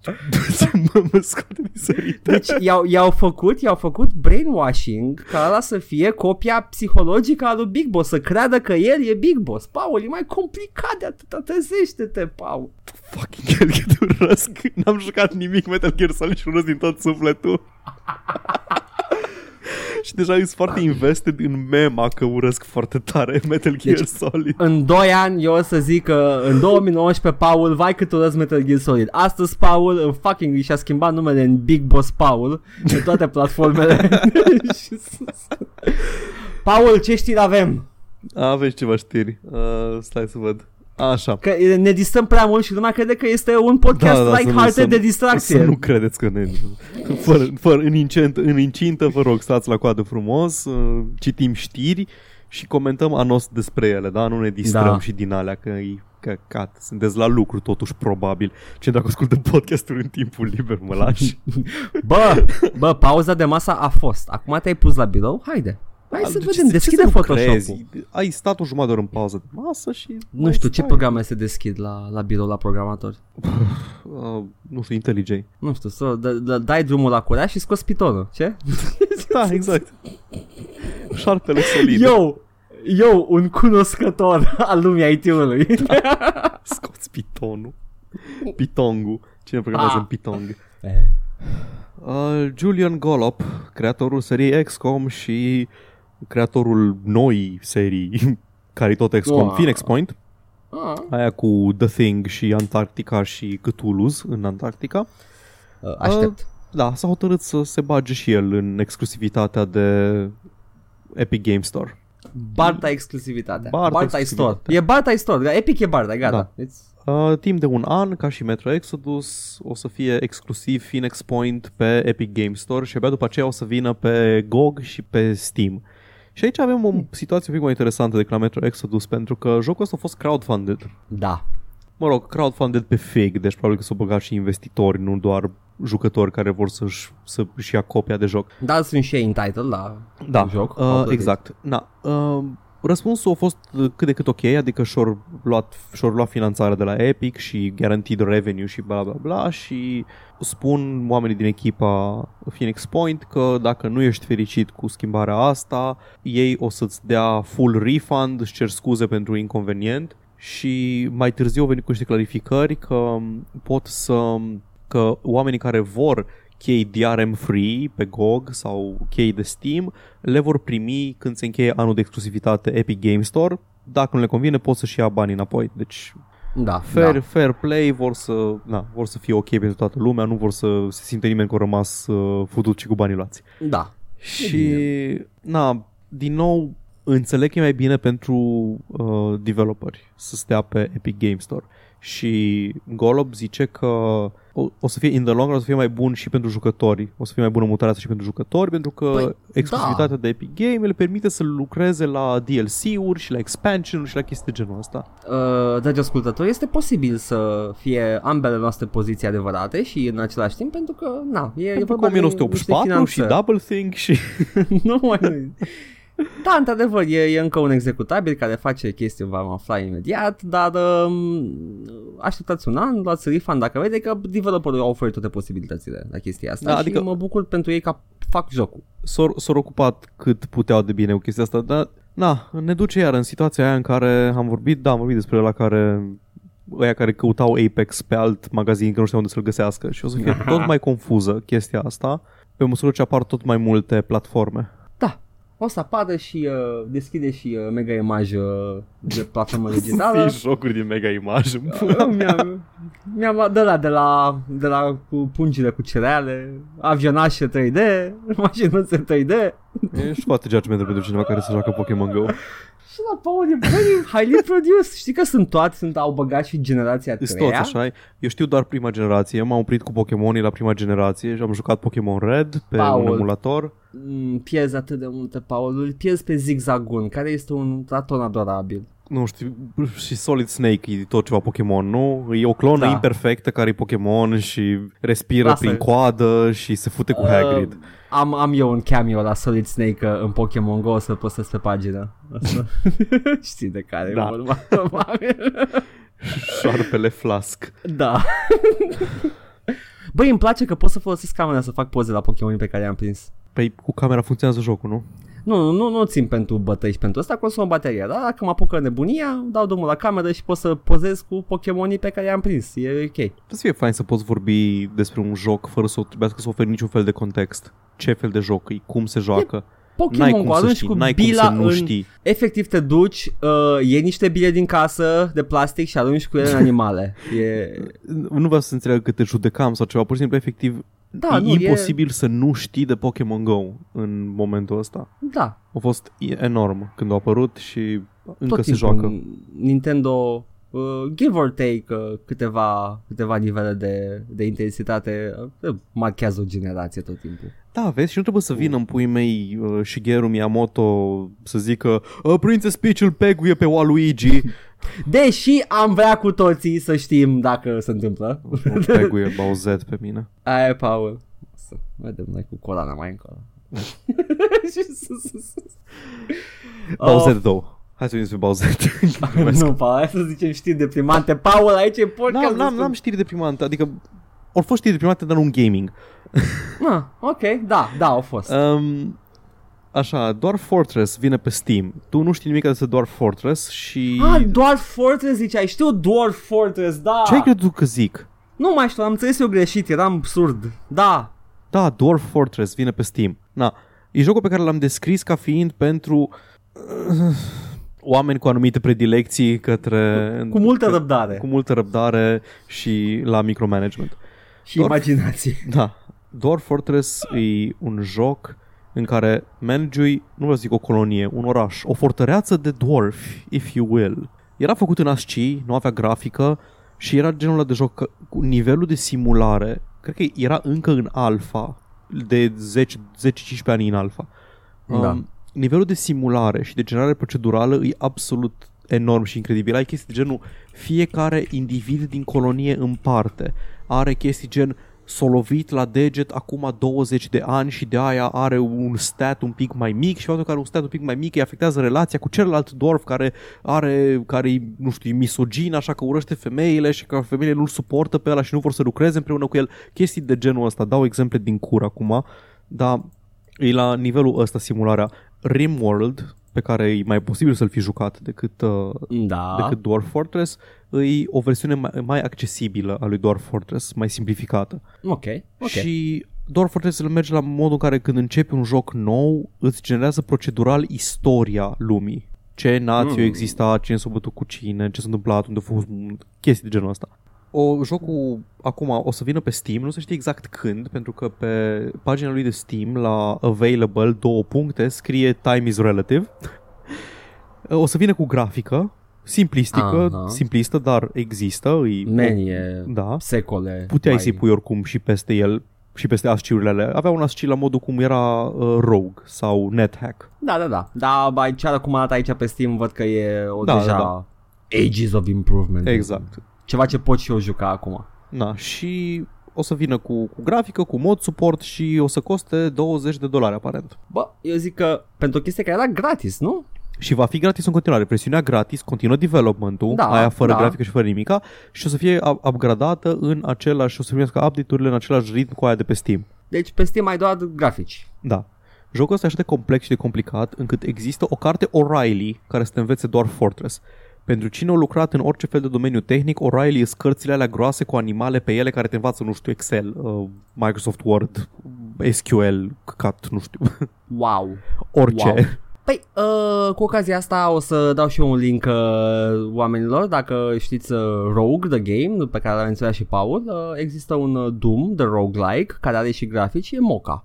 mă, mă scoate din sărite. Deci i-au, i-au făcut, i-au făcut brainwashing ca ăla să fie copia psihologică a lui Big Boss, să creadă că el e Big Boss. Paul, e mai complicat de atâta, trezește-te, Paul. Fucking hell, cât urăsc. N-am jucat nimic Metal Gear Solid și urăsc din tot sufletul. și deja sunt foarte invested în mema că urăsc foarte tare Metal Gear Deci- Solid. În 2 ani eu o să zic că în 2019 Paul, vai cât urăsc Metal Gear Solid. Astăzi Paul în fucking și-a schimbat numele în Big Boss Paul pe toate platformele. Și sus. Paul, ce știri avem? Aveți ceva știri. Uh, stai să văd. Așa. Că ne distrăm prea mult și lumea crede că este un podcast Da, da, să nu- like-hearted să nu- de distracție. Să nu credeți că ne... Fără, fără, în, incent, în incintă, vă rog, stați la coadă frumos, uh, citim știri și comentăm anos despre ele, da? Nu ne distrăm Da. și din alea, că e căcat. Sunteți la lucru, totuși, probabil. Ce dacă ascultă podcasturi în timpul liber, mă lași? Bă, bă, pauza de masă a fost. Acum te-ai pus la birou? Haide. Hai să Ce- vedem, ce deschide să nu Photoshop-ul. crezi? Ai stat o jumătate de oră în pauză de masă și... Nu mai știu, ce stai. programe se deschid la, la birou la programatori? Uh, nu știu, IntelliJ. Nu știu, să da, da, dai drumul la curea și scoți pitonul, ce? Da, exact. Șarpele solid. Eu, eu, un cunoscător al lumii IT-ului. Scoți pitonul. Pitongul. Cine programează Ah. în Pitong? Uh, Julian Gollop, creatorul seriei XCOM și creatorul noi serii care tot XCOM, Wow. Phoenix Point, Ah. aia cu The Thing și Antarctica și Cthulhu's în Antarctica. Uh, Aștept. Da, s-a hotărât să se bage și el în exclusivitatea de Epic Game Store. Barta exclusivitatea. Barta Barta, exclusivitate. Store. E Barta Store. Epic e Barta, gata. Da. It's... Uh, timp de un an, ca și Metro Exodus, o să fie exclusiv Phoenix Point pe Epic Game Store și abia după aceea o să vină pe GOG și pe Steam. Și aici avem o situație un pic mai interesantă decât la Metro Exodus, pentru că jocul ăsta a fost crowdfunded. Da. Mă rog, crowdfunded pe FIG, deci probabil că s-au băgat și investitori, nu doar jucători care vor să-și, să-și ia copia de joc. Dar sunt și ei entitled la Da, joc. au uh, plătit. exact. Na, uh, răspunsul a fost uh, cât de cât ok, adică și-au luat, și-au luat finanțarea de la Epic și guaranteed revenue și bla bla bla și spun oamenii din echipa Phoenix Point că dacă nu ești fericit cu schimbarea asta, ei o să-ți dea full refund, își cer scuze pentru inconvenient și mai târziu au venit cu niște clarificări că pot să că oamenii care vor chei DRM free pe GOG sau chei de Steam le vor primi când se încheie anul de exclusivitate Epic Game Store. Dacă nu le convine, pot să-și ia banii înapoi. Deci Da, fair, da. fair play, vor să, na, vor să fie ok pentru toată lumea, nu vor să se simte nimeni că au rămas uh, futut și cu banii luați. Da. Și, na, din nou, înțeleg că e mai bine pentru uh, developeri să stea pe Epic Game Store. Și Golob zice că o, o să fie in the long run, o să fie mai bun și pentru jucători. O să fie mai bună mutarea asta și pentru jucători, pentru că Păi, păi, exclusivitatea da. de Epic Game le permite să lucreze la DLC-uri și la expansion-uri și la chestii de genul ăsta. Uh, dragi ascultători, este posibil să fie ambele noastre poziții adevărate și în același timp pentru că, na, e, e Pentru vorba că de 1984 și niște Double Think și... nu mai Da, într-adevăr, e, e încă un executabil care face chestii, vom afla imediat, dar um, așteptați un an, luați refund dacă vede că developerul a oferit toate posibilitățile la chestia asta Da, și adică- mă bucur pentru ei că fac jocul. s-au, s-au ocupat cât puteau de bine cu chestia asta, dar na, ne duce iar în situația aia în care am vorbit, da, am vorbit despre la care ăia care căutau Apex pe alt magazin că nu știau unde să-l găsească și o să fie tot mai confuză chestia asta pe măsură ce apar tot mai multe platforme. Da. O să apară și uh, deschide și uh, Mega Image uh, de platformă digitală. jocuri din Mega Image. Uh, mi-am, mi-am luat de la, de la, de la cu pungile cu cereale, avionașe 3D, mașinuțe 3D. Ești foarte judgmental pentru cineva care se joacă Pokémon Go. Și la Paul e very highly produced. Știi că sunt toate, sunt, au băgat și generația Sunt 3 toți așa Eu știu doar prima generație M-am oprit cu Pokémonii la prima generație Și am jucat Pokémon Red pe Paul. un emulator Mm, pierzi atât de multe, Paul. Îl pierzi pe Zigzagoon, care este un traton adorabil. Nu știu Și Solid Snake e tot ceva Pokémon Nu? E o clonă Da. imperfectă Care e Pokémon Și respiră Lasă. prin coadă Și se fute cu Hagrid Uh, am, am eu un cameo la Solid Snake uh, în Pokémon Go, o să postez pe pagină. Asta. Știi de care Da. da. vorba, probabil. Șarpele Flask da. Băi, îmi place că pot să folosesc camera să fac poze la Pokémon pe care i-am prins. Păi cu camera funcționează jocul, nu? Nu, nu, nu țin pentru bătăi și pentru asta, consum o baterie, dar dacă mă apucă nebunia, dau drumul la cameră și pot să pozez cu Pokémonii pe care i-am prins. E ok. Trebuie să fie fain să poți vorbi despre un joc Fără să trebuiască să oferi niciun fel de context Ce fel de joc e, cum se joacă N-ai Pokémon cum Go, să arunci știi, cu n-ai cum bila să nu în... știi Efectiv te duci, uh, iei niște bile din casă de plastic și arunci cu ele în animale. E... Nu vreau să înțeleg că te judecam sau ceva Pur și simplu, efectiv, Da, e nu, imposibil să nu știi de Pokémon Go În momentul ăsta. E... Da, A fost enorm când a apărut și încă tot se timpul joacă. Nintendo, uh, give or take uh, câteva, câteva nivele de, de intensitate, uh, marchează o generație tot timpul. Da, vezi, și nu trebuie să vină în puii mei uh, Shigeru Miyamoto să zică uh, Princess Peach îl peguie pe Waluigi Deși am vrea cu toții să știm dacă se întâmplă. Nu peguie Bowsette pe mine Aia e Paul. Să vedem noi cu coloana mai încolo. Și sus, sus, sus. Bowsette 2 Hai să vedem pe Bowsette Oh, nu, Paul, hai să zicem știri deprimante. Paul, aici e podcast. N-am, n-am, n-am știri deprimante Adică au fost știri deprimante, dar nu în gaming Ah, ok, da, da, au fost. um, Așa, Dwarf Fortress vine pe Steam Tu nu știi nimic despre Dwarf Fortress și Ah, Dwarf Fortress ziceai, știu Dwarf Fortress, da. Ce ai crezut că zic? Nu mai știu, am înțeles eu greșit, eram absurd. Da, Da, Dwarf Fortress vine pe Steam. Na, e jocul pe care l-am descris ca fiind pentru uh, oameni cu anumite predilecții către... cu multă răbdare cu multă răbdare și la micromanagement. și Dwarf- imaginație. Da, Dwarf Fortress e un joc în care managui, nu vreau să zic o colonie, un oraș, o fortăreață de dwarf, if you will. Era făcut în ASCII, nu avea grafică și era genul ăla de joc că, cu nivelul de simulare, cred că era încă în alfa, de 10-15 ani în alfa. Da. nivelul de simulare și de generare procedurală e absolut enorm și incredibil. Ai chestii de genul fiecare individ din colonie în parte. Are chestii gen s-a lovit la deget acum 20 de ani și de aia are un stat un pic mai mic și faptul că are un stat un pic mai mic îi afectează relația cu celălalt dwarf care are, care e, nu știu, e misogin, așa că urăște femeile și că femeile nu-l suportă pe ăla și nu vor să lucreze împreună cu el. Chestii de genul ăsta, dau exemple din cur acum, dar e la nivelul ăsta simularea. Rimworld, pe care e mai posibil să-l fi jucat decât, uh, Da. decât Dwarf Fortress, e o versiune mai, mai accesibilă a lui Dwarf Fortress, mai simplificată. Ok, ok. Și Dwarf Fortress îl merge la modul în care când începi un joc nou, îți generează procedural istoria lumii. Ce nație Mm. mm. exista, cine s-a bătut cu cine, ce s-a întâmplat, unde a fost, chestii de genul ăsta. O, jocul acum o să vină pe Steam, nu se știe exact când, pentru că pe pagina lui de Steam, la available, două puncte, scrie time is relative. O să vină cu grafică, simplistică, Aha. simplistă, dar există. E, Man, e da. secole. Puteai mai- să-i pui oricum și peste el și peste asciurile alea. Avea un asci la modul cum era uh, Rogue sau NetHack. Da, da, da. Da, aici, cum arată aici pe Steam, văd că e o Da, deja da, da. ages of improvement. Exact. Ceva ce pot și eu juca acum. Na, și o să vină cu, cu grafică, cu mod suport și o să coste 20 de dolari aparent. Bă, eu zic că pentru o chestie care era gratis, nu? Și va fi gratis în continuare. Presiunea gratis, continuă development-ul, Da, aia fără da. grafică și fără nimica și o să fie up- upgradată în același, o să primească update-urile în același ritm cu aia de pe Steam. Deci pe Steam ai doar grafici. Da. Jocul ăsta e așa de complex și de complicat încât există o carte O'Reilly care să te învețe doar Fortress. Pentru cine a lucrat în orice fel de domeniu tehnic, O'Reilly sunt cărțile alea groase cu animale pe ele care te învață, nu știu, Excel, uh, Microsoft Word, SQL, cat, nu știu, Wow. orice. Wow. Păi, uh, cu ocazia asta o să dau și eu un link uh, oamenilor, dacă știți uh, Rogue, The Game, pe care l-a menționat și Paul, uh, există un uh, Doom, The Roguelike, care are și grafici, e moca.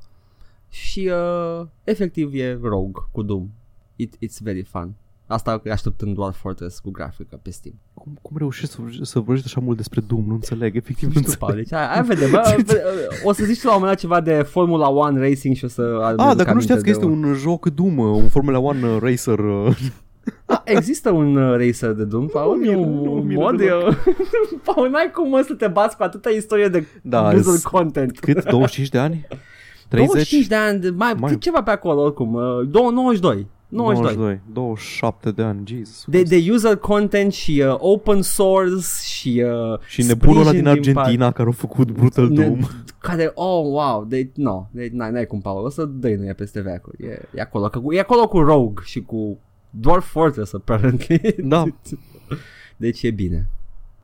Și uh, efectiv e Rogue cu Doom. It, it's very fun. Asta așteptând doar Fortress cu grafică pe Steam. Cum, cum reușești să, să vorbești așa mult despre Doom? Nu înțeleg, efectiv nu Nu știu, Paul, înțeleg. deci hai, hai vedem. Bă, bă, o să zici tu la un moment dat ceva de Formula 1 Racing și o să... Ah, dacă nu știați că este un joc Doom, uh, un Formula 1 racer, uh, Ah, există un uh, racer de Doom, Paul? Nu, E nu, nu, un mire mod? deloc. e- Paul, n-ai cum mă să te bați cu atâta istorie de Da, user s- content. cât? 25 de ani? 30? 25 de ani, de- mai, Mai- mai ceva pe acolo oricum. Uh, două- 92. 92. 92, 27 de ani, Jesus. De, de user content și uh, open source și uh, și nebunul ăla sprijin din din Argentina care a făcut Brutal Ne- Doom. Care, oh, wow, de, no, de, n-ai, n-ai cum, Paul, o să dăinuie peste veacuri. E, e, acolo, că, e acolo cu Rogue și cu Dwarf Fortress, apparently. Da. Deci e bine.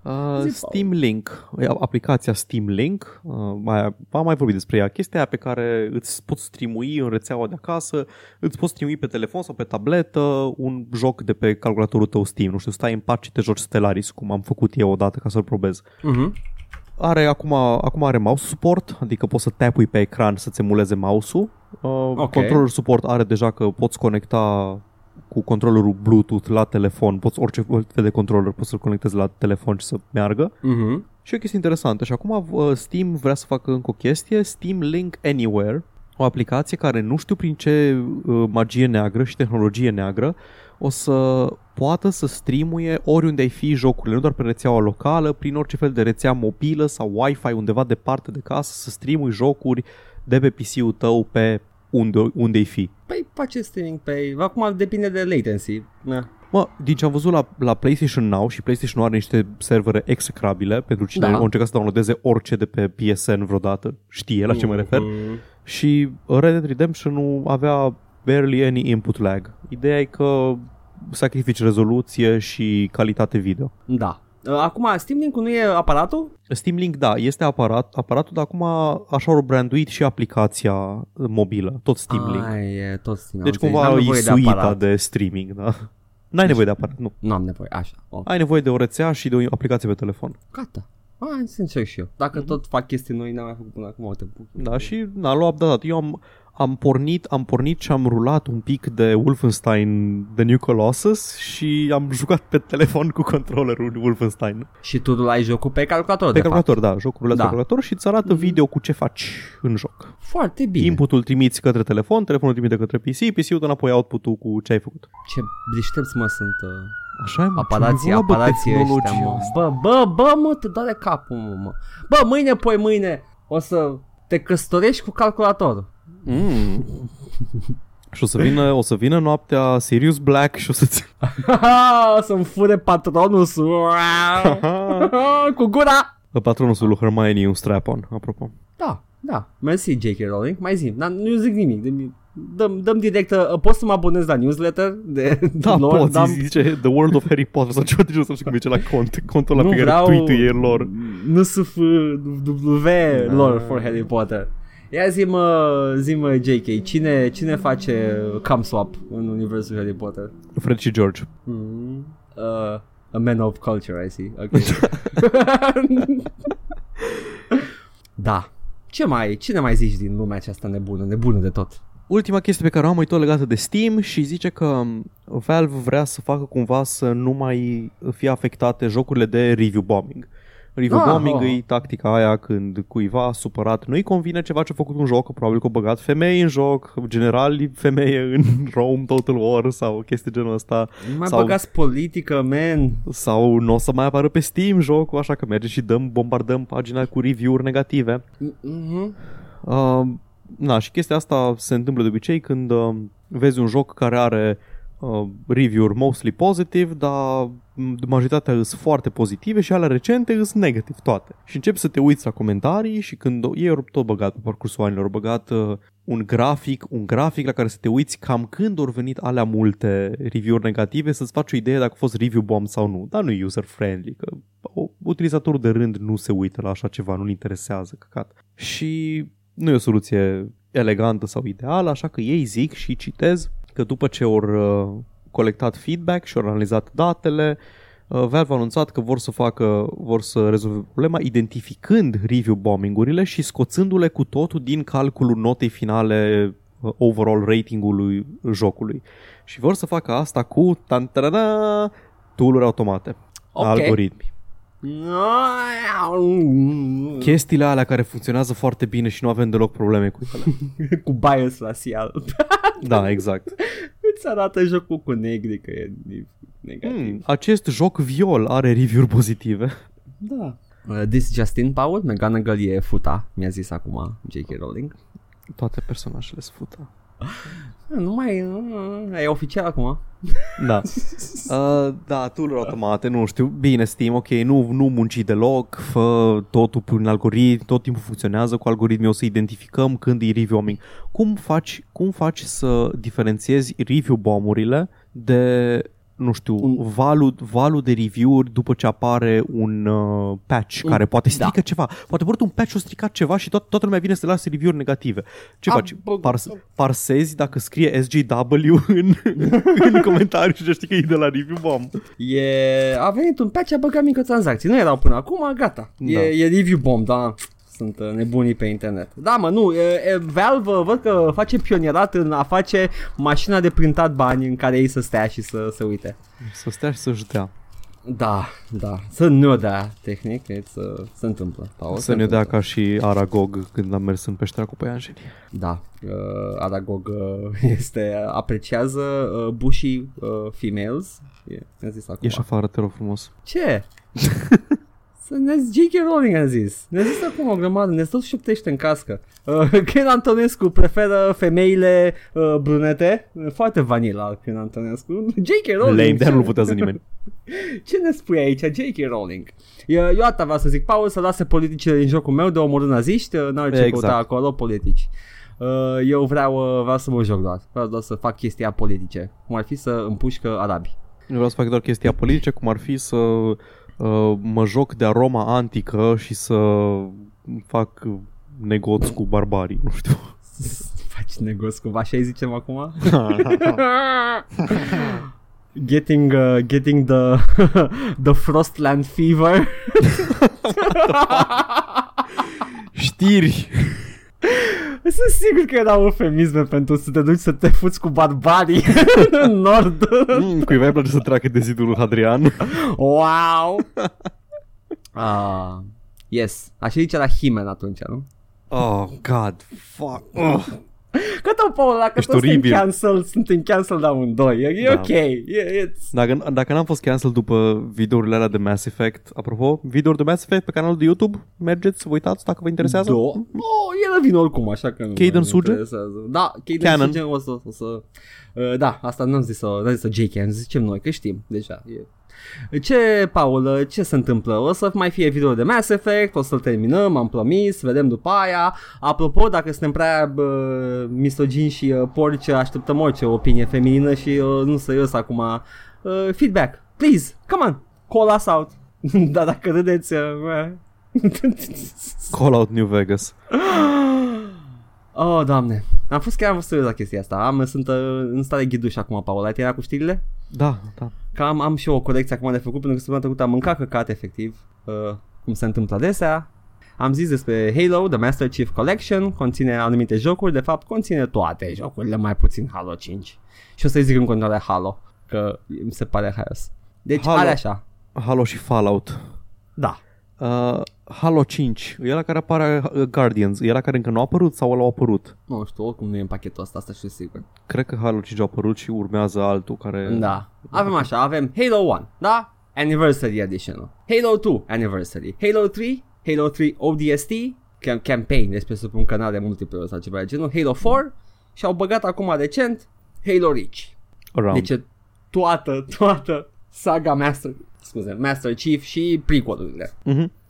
Uh, Zi, Steam Link, e aplicația Steam Link, uh, mai, am mai vorbit despre ea, chestia aia pe care îți poți streamui în rețeaua de acasă, îți poți streamui pe telefon sau pe tabletă un joc de pe calculatorul tău Steam, nu știu, stai în pat și te joci Stellaris, cum am făcut eu odată ca să-l probez. Uh-huh. Are acum, acum are mouse support, adică poți să tapui pe ecran să-ți emuleze mouse-ul. Uh, Ok. Controller support are deja că poți conecta cu controllerul Bluetooth la telefon, poți orice fel de controller poți să-l conectezi la telefon și să meargă. Uh-huh. Și o chestie interesantă. Și acum uh, Steam vrea să facă încă o chestie, Steam Link Anywhere, o aplicație care nu știu prin ce uh, magie neagră și tehnologie neagră o să poată să streamuie oriunde ai fi jocurile, nu doar pe rețeaua locală, prin orice fel de rețea mobilă sau Wi-Fi undeva departe de casă, să streamui jocuri de pe PC-ul tău pe unde, unde ai fi. Păi face streaming pe... Acum depinde de latency. Na. Mă, din ce am văzut la, la PlayStation Now și PlayStation are niște servere execrabile pentru cine Da. da. a încercat să downloadeze orice de pe PSN vreodată, știe la ce mă refer. Mhm. Și Red Dead Redemption nu avea barely any input lag. Ideea e că sacrifici rezoluție și calitate video. Da. Uh, Acum, Steam Link-ul nu e aparatul? Steam Link, da, este aparat, aparatul, dar acum așa au branduit și aplicația mobilă, tot Steam Link. Ai, e tot Steam. Deci am înțeles. cumva N-am e nevoie de suita aparat. de streaming, da. N-ai nevoie de aparat, nu. Nu am nevoie, așa. Oh. Ai nevoie de o rețea și de o aplicație pe telefon. Gata. Hai să încerc și eu. Dacă Mhm. tot fac chestii noi, n-am mai făcut până acum, uite. Da, și na, l-au updatat. Eu am, am pornit, am pornit și am rulat un pic de Wolfenstein The New Colossus și am jucat pe telefon cu controllerul Wolfenstein. Și tu rulai jocul pe calculator, Pe de calculator, da, jocul rulează Da. pe calculator și îți arată video cu ce faci în joc. fapt. Foarte bine. Inputul trimiți către telefon, telefonul trimite către PC, PC-ul dă înapoi output-ul cu ce ai făcut. Ce deștepți, mă, sunt uh, Așa e, mă, aparații, ce vorba, bă, aparații ăștia, tehnologia mă. asta. Bă, bă, bă, mă, te doare capul, mă, mă. Bă, mâine, poi mâine, o să te căsătorești cu calculatorul. Mm. și o să vină, o să vină noaptea Sirius Black și o să-ți... o să-mi fure patronul su- cu gura. Patronul lui Hermione e un strap-on, apropo. Da, da. Mersi, J.K. Rowling. Mai zi, n- nu zic nimic. Dăm- Dăm, dăm direct, uh, poți să mă abonez la newsletter de Da, lor, poți, dam- zice The World of Harry Potter sau ceva de genul ăsta, nu știu cum zice la cont, contul ăla nu pe care vreau tweet-ul e lor. Nu să f W Da. lor for Harry Potter. Ia zi-mă, zi-mă JK, cine, cine face cam swap în universul Harry Potter? Fred și George. Mm, uh, a man of culture, I see. Okay. da. Ce mai, cine mai zici din lumea aceasta nebună, nebună de tot? Ultima chestie pe care o am e tot legată de Steam și zice că um, Valve vrea să facă cumva să nu mai fie afectate jocurile de review bombing. Review Ah, bombing oh. e tactica aia când cuiva supărat nu-i convine ceva ce a făcut un joc, că probabil că a băgat femei în joc, general femeie în Rome Total War sau chestii genul ăsta. Nu mai Sau- băgați politică, man. sau nu o să mai apară pe Steam jocul, așa că merge și dăm, bombardăm pagina cu review-uri negative. Mhm. Uh, na, și chestia asta se întâmplă de obicei când uh, vezi un joc care are uh, review-uri mostly positive, dar m, majoritatea sunt foarte pozitive și alea recente sunt negativ toate. Și începi să te uiți la comentarii și când ei au tot băgat pe parcursul anilor, au băgat uh, un grafic, un grafic la care să te uiți cam când au venit alea multe review-uri negative, să-ți faci o idee dacă a fost review bomb sau nu. Dar nu e user-friendly, că utilizatorul de rând nu se uită la așa ceva, nu-l interesează, căcat. Și nu e o soluție elegantă sau ideală, așa că ei zic și citez că după ce au uh, colectat feedback și au analizat datele, uh, Valve a anunțat că vor să facă, vor să rezolve problema identificând review bombing-urile și scoțându-le cu totul din calculul notei finale uh, overall ratingului jocului. Și vor să facă asta cu tantarada, tool automate, okay. algoritmi. Chestiile alea care funcționează foarte bine și nu avem deloc probleme cu ele. cu bias rasial. da, exact. Îți arată jocul cu negri că e negativ. Hmm, acest joc viol are review-uri pozitive. Da. Uh, this Justin Powell, McGonagall e futa, mi-a zis acum J.K. Rowling. Toate personajele sunt futa. Nu mai e oficial acum. Da. Uh, da, tool automate, nu știu. Bine, Steam, ok, nu, nu munci deloc, fă totul prin algoritm, tot timpul funcționează cu algoritmii, o să identificăm când e review bombing. Cum faci, cum faci să diferențiezi review bomburile de nu știu, un... valul, valul de review-uri după ce apare un uh, patch un... care poate da. strică da. ceva. Poate vor un patch o stricat ceva și tot, toată lumea vine să lase review-uri negative. Ce A, faci? Pars, parsezi dacă scrie SGW în, în comentarii și știi că e de la review bomb. E, a venit un patch, a băgat mică tranzacție. Nu erau până acum, gata. Da. E, e review bomb, da sunt uh, nebunii pe internet. Da, mă, nu, e, e, Valve văd că face pionierat în a face mașina de printat bani în care ei să stea și să se uite. Să stea și să-și dea. Da, da, să nu dea tehnic, să se întâmplă. Paul, să ne dea ca și Aragog când am mers în peștera cu păianjenii. Da, uh, Aragog uh, este, apreciază uh, bushy uh, females. E, zis acum. Ieși afară, te rog frumos. Ce? ne J.K. Rowling a zis. Ne-a zis acum o grămadă, ne tot șuptește în cască. Uh, Ken Antonescu preferă femeile uh, brunete. Foarte vanila Ken Antonescu. J.K. Rowling. Lame, dar nu putează nimeni. Ce ne spui aici, J.K. Rowling? Eu, eu asta vreau să zic, Paul, să lase politicile din jocul meu de omorât naziști, uh, n-are ce exact. căuta acolo politici. Uh, eu vreau, uh, vreau să mă joc doar. Vreau doar să fac chestia politice. Cum ar fi să împușcă arabi. Eu vreau să fac doar chestia politice, cum ar fi să Uh, mă joc de aroma antică și să fac negoț cu barbarii, nu știu. Faci negoț cu așa îi zicem acum? getting uh, getting the the Frostland fever. Știri. Sunt sigur că erau eufemisme pentru să te duci să te fuți cu barbarii în nord. Mm, cuiva îi place să treacă de zidul Hadrian. Wow! Ah, yes. Așa zice la Himen atunci, nu? Oh, God, fuck. Oh. Că tot, Paul, dacă Ești toți suntem cancel, suntem cancel amândoi. E, e da. ok. E, it's... Dacă, dacă n-am fost cancel după videourile alea de Mass Effect, apropo, videouri de Mass Effect pe canalul de YouTube, mergeți, vă uitați dacă vă interesează. Da. Oh, el vine oricum, așa că Caden Suge? Da, Caden Suge o să... O să uh, da, asta n-am zis-o, n-am zis-o JK, am zicem noi, că știm deja. E ce, Paul, ce se întâmplă? O să mai fie video de Mass Effect, o să-l terminăm, am promis, vedem după aia. Apropo, dacă suntem prea bă, misogini și uh, porci, așteptăm orice opinie feminină și uh, nu serios acum. Uh, feedback, please, come on, call us out. da, dacă râdeți... Uh, call out New Vegas. Oh, doamne. Am fost chiar am la chestia asta. Am, sunt uh, în stare ghiduș acum, Paul. Ai terminat cu știrile? Da, da. Că am, am și eu o colecție acum de făcut pentru că săptămâna trecută am mâncat căcat efectiv, uh, cum se întâmplă adesea. Am zis despre Halo, The Master Chief Collection, conține anumite jocuri, de fapt conține toate jocurile, mai puțin Halo 5. Și o să-i zic în continuare Halo, că mi se pare haios. Deci Halo, are așa. Halo și Fallout. Da. Uh, Halo 5, e la care apare uh, Guardians, e la care încă nu a apărut sau l-au apărut? Nu știu, oricum nu e în pachetul ăsta, asta știu sigur. Cred că Halo 5 a apărut și urmează altul care... Da, avem așa, avem Halo 1, da? Anniversary Edition. Halo 2 Anniversary. Halo 3, Halo 3 ODST, campaign despre sub un canal de multiplayer sau ceva de genul. Halo 4 și au băgat acum recent Halo Reach. Around. Deci toată, toată saga Master, scuze, Master Chief și prequelurile. Mm-hmm.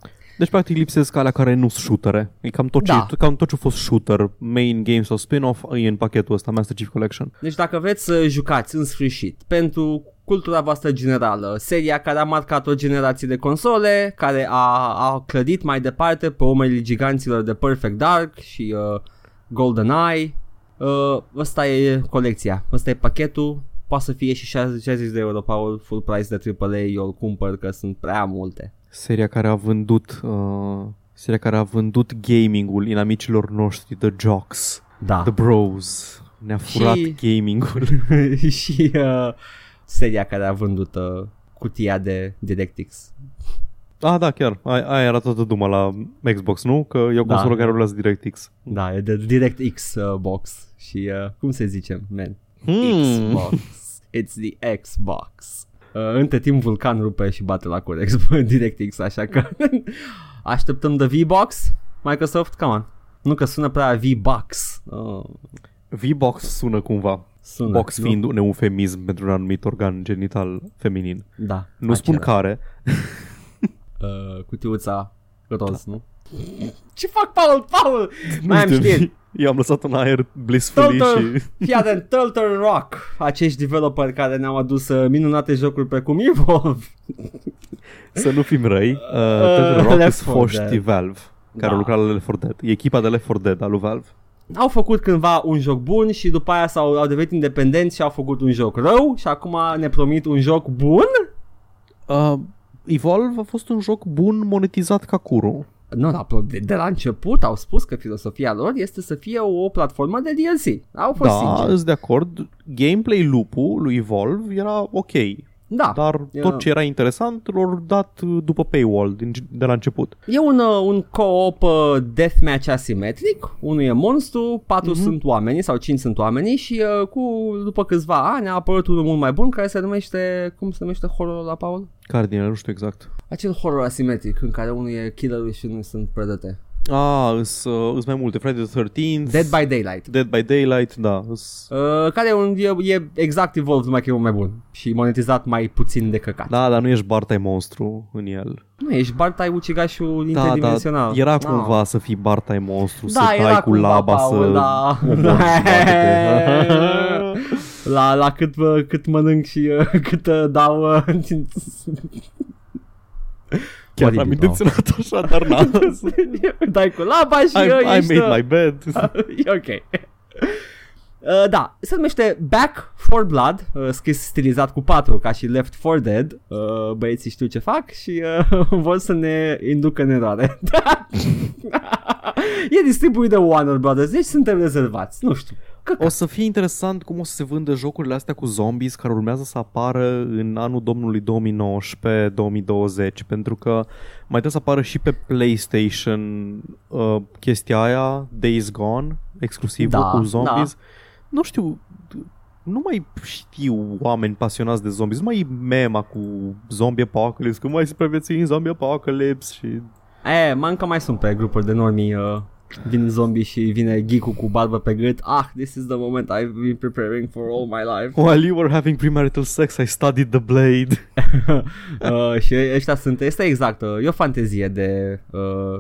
Deci, practic, lipsesc alea care nu sunt shootere. E cam tot, Da. ce, cam tot ce a fost shooter, main game sau spin-off, e în pachetul ăsta, Master Chief Collection. Deci dacă vreți să jucați în sfârșit pentru cultura voastră generală, seria care a marcat o generație de console, care a, a clădit mai departe pe omerii giganților de Perfect Dark și uh, GoldenEye, uh, ăsta e colecția, ăsta e pachetul, poate să fie și 60 de euro, Paul, full price de AAA, eu îl cumpăr că sunt prea multe. Seria care a vândut... Uh, seria care a vândut gamingul inamicilor noștri, The Jocks, Da. The Bros. Ne-a furat Și- gamingul. și uh, seria care a vândut uh, cutia de DirectX. ah, da, chiar. Aia, aia era toată duma la Xbox, nu? Că e o Da. consolă care rulează DirectX. Da, e de DirectX uh, box și uh, cum se zice, man? Hmm. Xbox. It's the Xbox. Uh, între timp Vulcan rupe și bate la cur Xbox DirectX, așa că așteptăm de V-Box. Microsoft, come on. Nu că sună prea V-Box. Uh, V-Box sună cumva. sună, Box nu? fiind un eufemism pentru un anumit organ genital feminin. Da. Nu spun acela. care. Uh, cutiuța roz, nu? Ce fac, Paul? Paul! Mai am știu, știri. Eu am lăsat un aer blissfully Turtle, și... fii atent, Turtle Rock, acești developeri care ne-au adus uh, minunate jocuri precum Evolve. Să nu fim răi. Uh, Uh, Turtle Rock Left sunt 4 foști Dead. Valve care Da. au lucrat la Left 4 Dead. E echipa de Left 4 Dead al lui Valve. Au făcut cândva un joc bun și după aia s-au au devenit independenți și au făcut un joc rău și acum ne promit un joc bun? Uh, Evolve a fost un joc bun monetizat ca curu. Nu, dar de, de la început au spus că filosofia lor este să fie o platformă de DLC. Au fost Da, sinceri. sunt de acord. Gameplay loop-ul lui Evolve era ok. Da. Dar Eu- tot ce era interesant l-au dat uh, după paywall din, de la început. E un, uh, un co-op uh, deathmatch asimetric, unul e monstru, patru Mhm. sunt oamenii sau cinci sunt oamenii și uh, cu după câțiva ani a apărut unul mult mai bun care se numește, cum se numește horrorul la Paul? Care din ele, nu știu exact. Acel horror asimetric în care unul e killerul și unul sunt predate. Ah, îs, uh, îs mai multe. Friday the 13th. Dead by Daylight. Dead by Daylight, da. Îs, Uh, care e, un, e, e exact Evolve, numai că e mult mai bun și monetizat mai puțin de căcat. da, dar nu ești Bartai monstru în el. Nu, ești Bartai ucigașul Da, da, interdimensional. era Da. cumva să fii Bartai monstru, Da, să era dai cu cumva, laba Paul, să... da. omoși jumate la, la cât, uh, cât mănânc și uh, cât uh, dau uh, Chiar Oribil, am intenționat așa, dar n dai cu laba și I, uh, I ești, made uh, my bed. e ok. Uh, da, se numește Back for Blood, uh, scris stilizat cu 4 ca și Left 4 Dead. Uh, băieții știu ce fac și uh, vor să ne inducă în eroare. e distribuit de Warner Brothers, deci suntem rezervați. Nu știu. O să fie interesant cum o să se vândă jocurile astea cu zombies care urmează să apară în anul domnului 2019-2020 pentru că mai trebuie să apară și pe PlayStation uh, chestia aia Days Gone exclusiv Da, cu zombies. Nu știu, nu mai știu oameni pasionați de zombies, nu mai e mema cu zombie apocalypse, că mai supraviețui în zombie apocalypse și E, mă, încă mai sunt pe grupuri de normii uh, Vin zombie și vine geek cu barbă pe gât Ah, this is the moment I've been preparing for all my life While you were having premarital sex, I studied the blade. uh, Și ăștia sunt, este exact uh, E o fantezie de uh,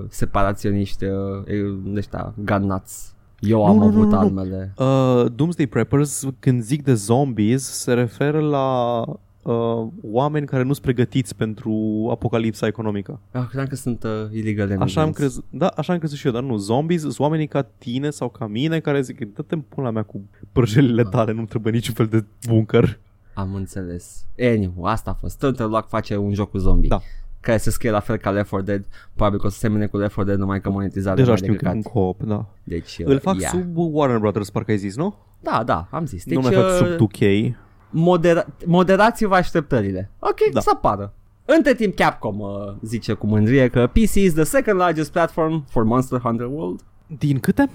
separaționiști uh, de ăștia gun nuts Eu am Nu, nu, nu, avut nu, nu. armele Uh, Doomsday Preppers, când zic de zombies, se referă la uh, oameni care nu sunt pregătiți pentru apocalipsa economică. ah, Credeam că sunt uh, illegal Așa am, immigrants. crezut, da, așa am crezut și eu, dar nu. Zombies sunt oamenii ca tine sau ca mine care zic, dă-te în pula mea cu prăjelile tale, nu trebuie niciun fel de bunker. Am înțeles Anyway, asta a fost Turtle Rock face un joc cu zombie Da. Care se scrie la fel ca Left 4 Dead Probabil că o să semene cu Left 4 Dead Numai că monetizarea Deja mai știu de că e un căcat. co-op, da. Deci, Îl uh, fac yeah. sub Warner Brothers, parcă ai zis, nu? Da, da, am zis. Deci, Deci, nu mai fac uh, sub 2K. Modera- moderați-vă așteptările. Ok, Da. da. să apară. Între timp Capcom uh, zice cu mândrie că PC is the second largest platform for Monster Hunter World. Din câte?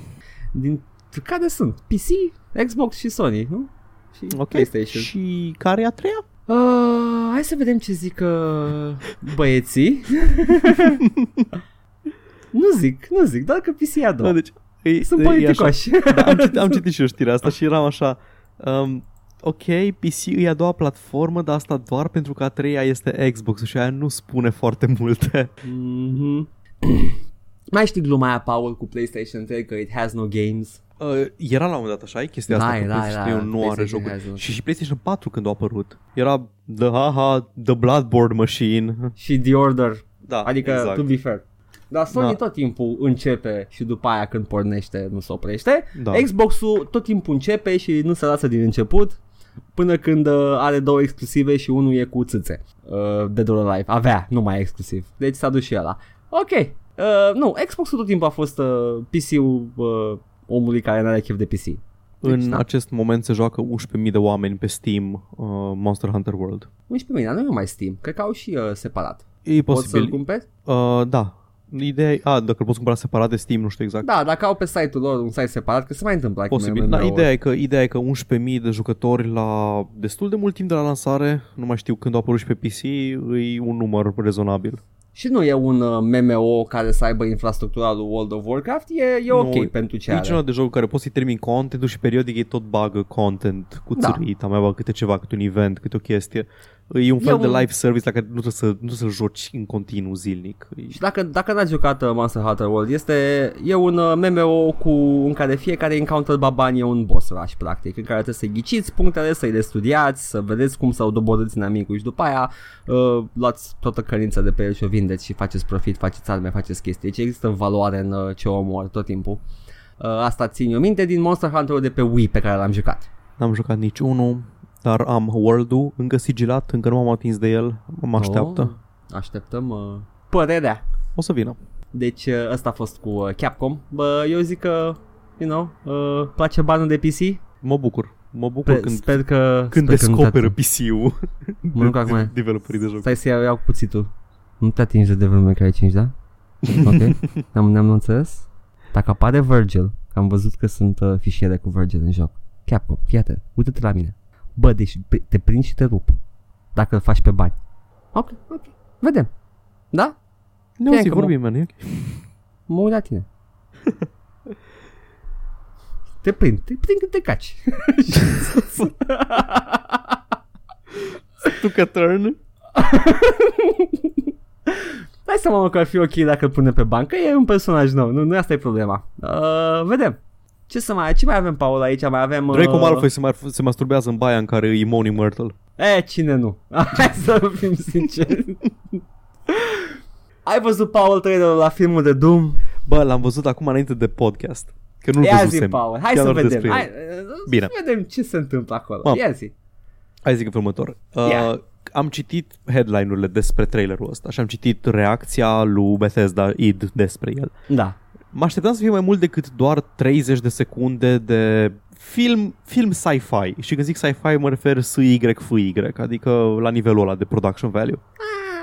Din care sunt? PC, Xbox și Sony, nu? Și Ok. PlayStation. Și care e a treia? Uh, hai să vedem ce zic uh, băieții. nu zic, nu zic, doar că PC e a doua. Da, deci, e, Sunt e așa. politicoși. da, am, citit, am citit și eu știrea asta și eram așa um, Ok, PC e a doua platformă, dar asta doar pentru că a treia este Xbox și aia nu spune foarte multe. Mhm. Mai știi gluma aia, Paul, cu PlayStation 3 că it has no games? Uh, era la un moment dat așa, e chestia asta Da, că da, PlayStation da, nu are PlayStation jocuri. has no- Și și PlayStation 4 când a apărut. Era the haha, the Bloodborne machine. Și The Order, Da, adică exact. to be fair. Dar Sony Da. tot timpul începe și după aia când pornește nu se oprește. Da. Xbox-ul tot timpul începe și nu se lasă din început până când uh, are două exclusive și unul e cu țâțe. Uh, Dead or Alive. Avea, nu mai e exclusiv. Deci s-a dus și ăla. Ok. Uh, nu, Xbox-ul tot timpul a fost uh, PC-ul uh, omului care n-are chef de PC. În Deci, da. acest moment se joacă 11.000 de oameni pe Steam uh, Monster Hunter World. 11.000, dar nu e mai Steam. Cred că au și uh, separat. E Poți să-l posibil. cumperi? Uh, da. Ideea e, a, dacă îl poți cumpăra separat de Steam, nu știu exact. Da, dacă au pe site-ul lor un site separat, că se mai întâmplă. like Posibil. MMO-uri. Da, ideea e, că, ideea e că 11.000 de jucători la destul de mult timp de la lansare, nu mai știu când au apărut și pe PC, e un număr rezonabil. Și nu e un uh, MMO care să aibă infrastructura lui World of Warcraft, e, e ok Nu, pentru ce E are. genul de joc care poți să-i termini contentul și periodic ei tot bagă content cu Da. țârit, mai bagă câte ceva, câte un event, câte o chestie. E un fel E de un- live service la care nu trebuie să, nu trebuie să joci în continuu zilnic. E- Și dacă, dacă n-ați jucat uh, Monster Hunter World, este, e un uh, MMO cu, în care fiecare encounter baban e un boss rush, practic, în care trebuie să ghiciți punctele, să-i le studiați, să vedeți cum s-au doborâți inamicul și după aia uh, luați toată cărința de pe el și o vindeți și faceți profit, faceți arme, faceți chestii. Deci există valoare în uh, ce omor tot timpul. Uh, asta țin eu minte din Monster Hunter de pe Wii pe care l-am jucat. N-am jucat nici unul, dar am World-ul încă sigilat, încă nu m-am atins de el, mă așteaptă. Oh, așteptăm uh, părerea. O să vină. Deci uh, ăsta a fost cu uh, Capcom. Bă, eu zic că, you know, uh, place banul de PC. Mă bucur. Mă bucur Pe, când, sper că... când sper că nu descoperă te- PC-ul Mă duc acum. developerii de joc. Stai să iau, iau cuțitul. Nu te atingi de development care 5, da? Ok. Ne-am, ne-am înțeles? Dacă apare Virgil, că am văzut că sunt uh, fișiere cu Virgil în joc. Capcom, fii atent, uite-te la mine. Bă, deci pe- te prind și te rup. Dacă îl faci pe bani. Ok, ok. Vedem. Da? Ne Fie auzi, că mă- vorbim, man. e ok. Mă uit la tine. te prind, te prind când te caci. Tu că turn? Dai seama mă, că ar fi ok dacă îl pune pe bancă, e un personaj nou, nu, nu asta e problema. Uh, vedem. Ce să mai, ce mai avem, Paul, aici? Mai avem... Draco uh, Malfoy se, mar- se masturbează în baia în care e Money Myrtle. E, cine nu? Hai să fim sinceri. Ai văzut, Paul, trailerul la filmul de Doom? Bă, l-am văzut acum înainte de podcast. Că nu-l Ia zi, văzusem. Paul, hai Chiar să doar vedem. despre el. Hai, uh, Bine. să vedem ce se întâmplă acolo. Mam. Ia zi. Hai zic în următor. Uh, Ia. am citit headline-urile despre trailerul ăsta și am citit reacția lui Bethesda id despre el. Da. Mă așteptam să fie mai mult decât doar 30 de secunde de film, film sci-fi. Și când zic sci-fi mă refer SY-FY, adică la nivelul ăla de production value.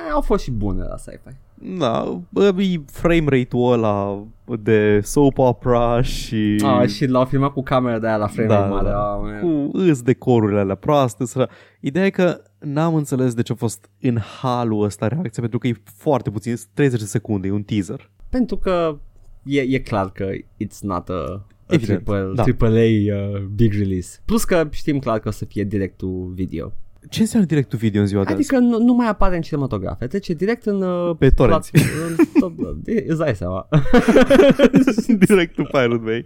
A, au fost și bune la sci-fi. Da, bă, e frame rate-ul ăla de soap opera și... Ah, și l-au filmat cu camera de aia la frame Da, rate mare. da. Oh, man. cu îs decorurile alea proaste. Săra. Ideea e că n-am înțeles de ce a fost în halul ăsta reacția, pentru că e foarte puțin, 30 de secunde, e un teaser. Pentru că e, e clar că it's not a, a Evident, triple, da. triple A uh, big release. Plus că știm clar că o să fie direct to video. Ce înseamnă directul video în ziua de Adică nu, nu mai apare în cinematografe, trece direct în... Uh, Pe torenți. plat- în tot, e- îți dai seama. azi? directul Pirate Bay.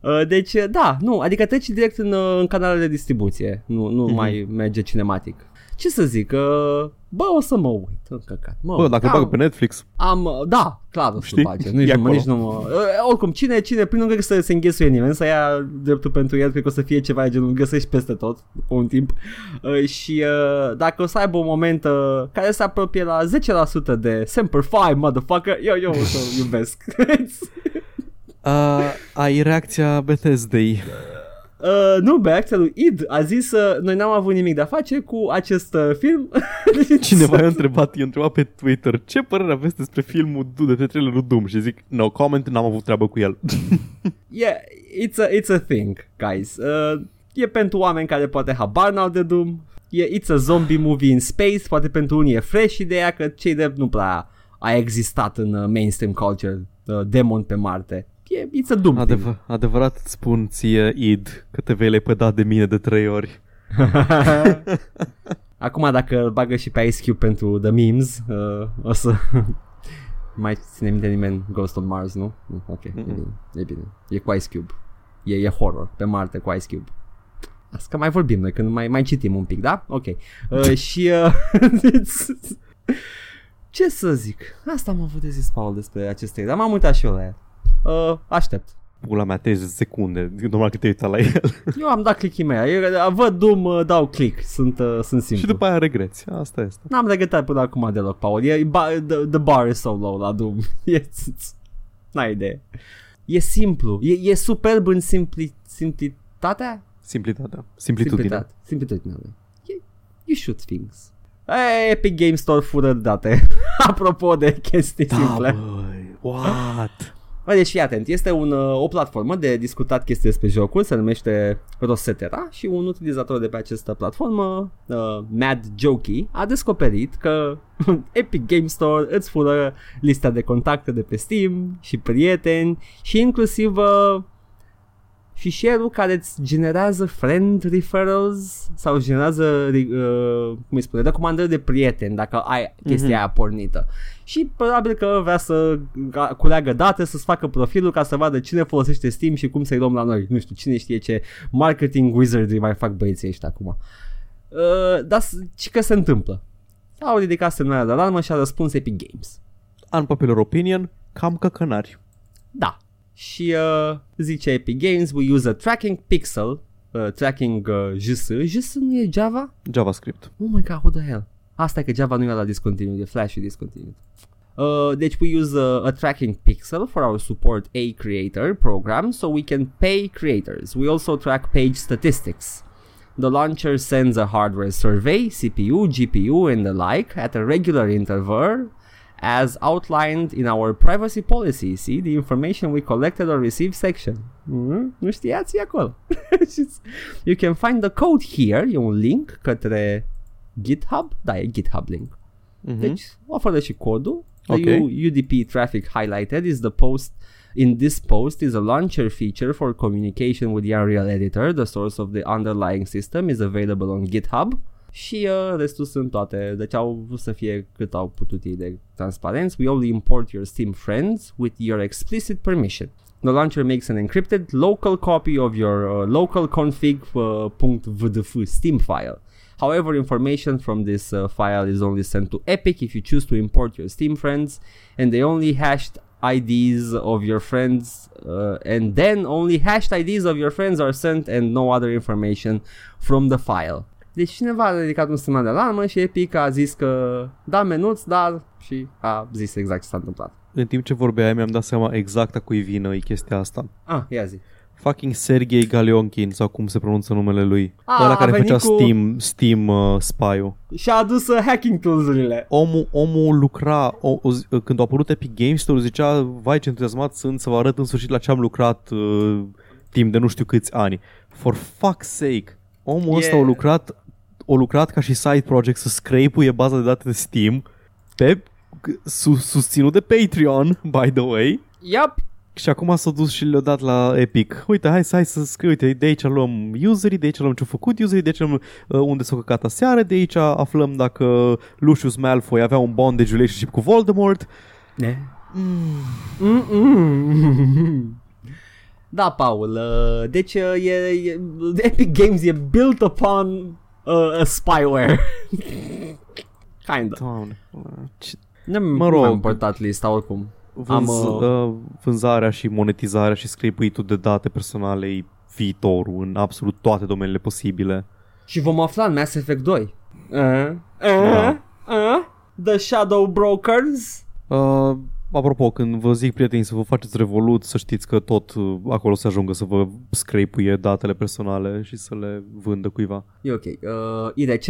Uh, Deci, da, nu, adică trece direct în, uh, în canalele de distribuție, nu, nu Mhm. mai merge cinematic. Ce să zic, uh, bă, o să mă uit, în căcat. Mă, Bă, dacă îl am, bagă pe Netflix, am, da, clar o să Știi? bage, nici E nu, mă, acolo. nici nu mă, uh, oricum, cine, cine, prin nu cred că să se înghesuie nimeni, să ia dreptul pentru el, cred că o să fie ceva de genul, îl găsești peste tot, după un timp, uh, și uh, dacă o să aibă un moment uh, care se apropie la 10% de Semper Fi, motherfucker, eu, eu o să iubesc. uh, ai reacția Bethesdei. Uh, nu, reacția lui Id a zis uh, noi n-am avut nimic de a face cu acest uh, film. Cineva i-a întrebat, i-a întrebat pe Twitter ce părere aveți despre filmul de pe trailerul Doom și zic, no comment, n-am avut treabă cu el. yeah, it's a, it's a thing, guys. Uh, e pentru oameni care poate habar n-au de Doom. E, it's a zombie movie in space. Poate pentru unii e fresh ideea că cei de nu prea a existat în uh, mainstream culture uh, demon pe Marte. E, it's a Doom thing. Adevăr, adevărat îți spun ție, Id, că te vei lepăda de mine de trei ori. Acum dacă îl bagă și pe Ice Cube pentru The Memes, uh, o să... Mai ține minte nimeni Ghost on Mars, nu? Nu, Ok, e Mm-mm. bine, e bine. E cu Ice Cube. E, e horror pe Marte cu Ice Cube. Asta că mai vorbim noi când mai, mai citim un pic, da? Ok. Uh, și... Uh, ce să zic? Asta am avut de zis, Paul, despre aceste dar m-am uitat și eu la el. Uh, aștept. Pula mea, 30 de secunde. Normal că te uita la el. Eu am dat click mea. Eu văd Doom, uh, dau click. Sunt, uh, sunt simplu. și după aia regreți. Asta este. N-am regretat până acum deloc, Paul. E, ba, the, the bar is so low la Doom. E, n-ai idee. E simplu. E, e superb în simpli, simplitatea? Simplitatea. Simplitudinea. Simplitate. Simplitudinea lui. E, you shoot things. E, Epic Game Store fură date. Apropo de chestii Da, simple. băi. What? Bă, deci fii atent, este un, uh, o platformă de discutat chestii despre jocuri, se numește Rosetera și un utilizator de pe această platformă, uh, Mad Jokey, a descoperit că Epic Game Store îți fură lista de contacte de pe Steam și prieteni și inclusiv uh, fișierul care îți generează friend referrals sau generează, uh, cum îi spune, recomandări de prieteni dacă ai chestia Mhm. aia pornită. Și probabil că vrea să ga- culeagă date, să-ți facă profilul ca să vadă cine folosește Steam și cum să-i luăm la noi. Nu știu, cine știe ce marketing wizardry mai fac băieții ăștia acum. Uh, dar s- ce că se întâmplă? Au ridicat semnarea de alarmă și a răspuns Epic Games. Unpopular opinion, cam căcănari. Da. Și uh, zice Epic Games, we use a tracking pixel, uh, tracking uh, JS. JS nu e Java? JavaScript. Oh my god, what the hell? Asta e că Java nu e la discontinued, e Flash și discontinued. Uh, deci we use a, a tracking pixel for our support A creator program so we can pay creators. We also track page statistics. The launcher sends a hardware survey, CPU, GPU and the like at a regular interval as outlined in our privacy policy. See the information we collected or received section. Nu știați? Acolo. you can find the code here. E un link către GitHub. Da, e GitHub link. Deci oferă și codul. The Ok. U- UDP traffic highlighted is the post in this post is a launcher feature for communication with the Unreal Editor. The source of the underlying system is available on GitHub. Și uh, restul sunt toate, deci au vrut să fie cât au putut ei de transparenți. We only import your Steam friends with your explicit permission. The launcher makes an encrypted local copy of your uh, local config uh, Steam file. However, information from this uh, file is only sent to Epic if you choose to import your Steam friends, and they only hashed IDs of your friends, uh, and then only hashed IDs of your friends are sent, and no other information from the file. Deci cineva a ridicat un semnal de alarmă și Epic a zis că da menuț, dar și a zis exact ce s-a întâmplat. În timp ce vorbeai, mi-am dat seama exact a cui vină e chestia asta. Ah, ia zi. Fucking Sergei Galionkin sau cum se pronunță numele lui. A, Ăla a care venit făcea cu- Steam, Steam uh, spy-ul. Și a adus uh, hacking tools-urile. Omul, omul lucra, o, o, zi- când a apărut Epic Games Store zicea, vai ce entuziasmat sunt să vă arăt în sfârșit la ce am lucrat uh, timp de nu știu câți ani. For fuck's sake, omul E- ăsta a lucrat, a lucrat ca și side project să scrape baza de date de Steam pe sus, susținut de Patreon, by the way. Yep. Și acum s-a dus și le-a dat la Epic. Uite, hai să hai să scriu, uite, de aici luăm userii, de aici luăm ce-au făcut userii, de aici luăm uh, unde s-au căcat aseară, de aici aflăm dacă Lucius Malfoy avea un bondage relationship cu Voldemort. Ne? Mm-mm. Da, Paul, uh, deci uh, e, e, Epic Games e built upon uh, a spyware. Kinda. Doamne, ce Nu Mă mă rog. rog. am portat lista oricum. vânz, Am, uh, vânzarea și monetizarea și scrape de date personale e viitorul în absolut toate domeniile posibile. Și vom afla în Mass Effect 2. Uh, uh, Da. uh, the Shadow Brokers. Uh, apropo, când vă zic prieteni să vă faceți revolut, să știți că tot uh, acolo se ajungă să vă scrape datele personale și să le vândă cuiva. E ok. Uh, IRC?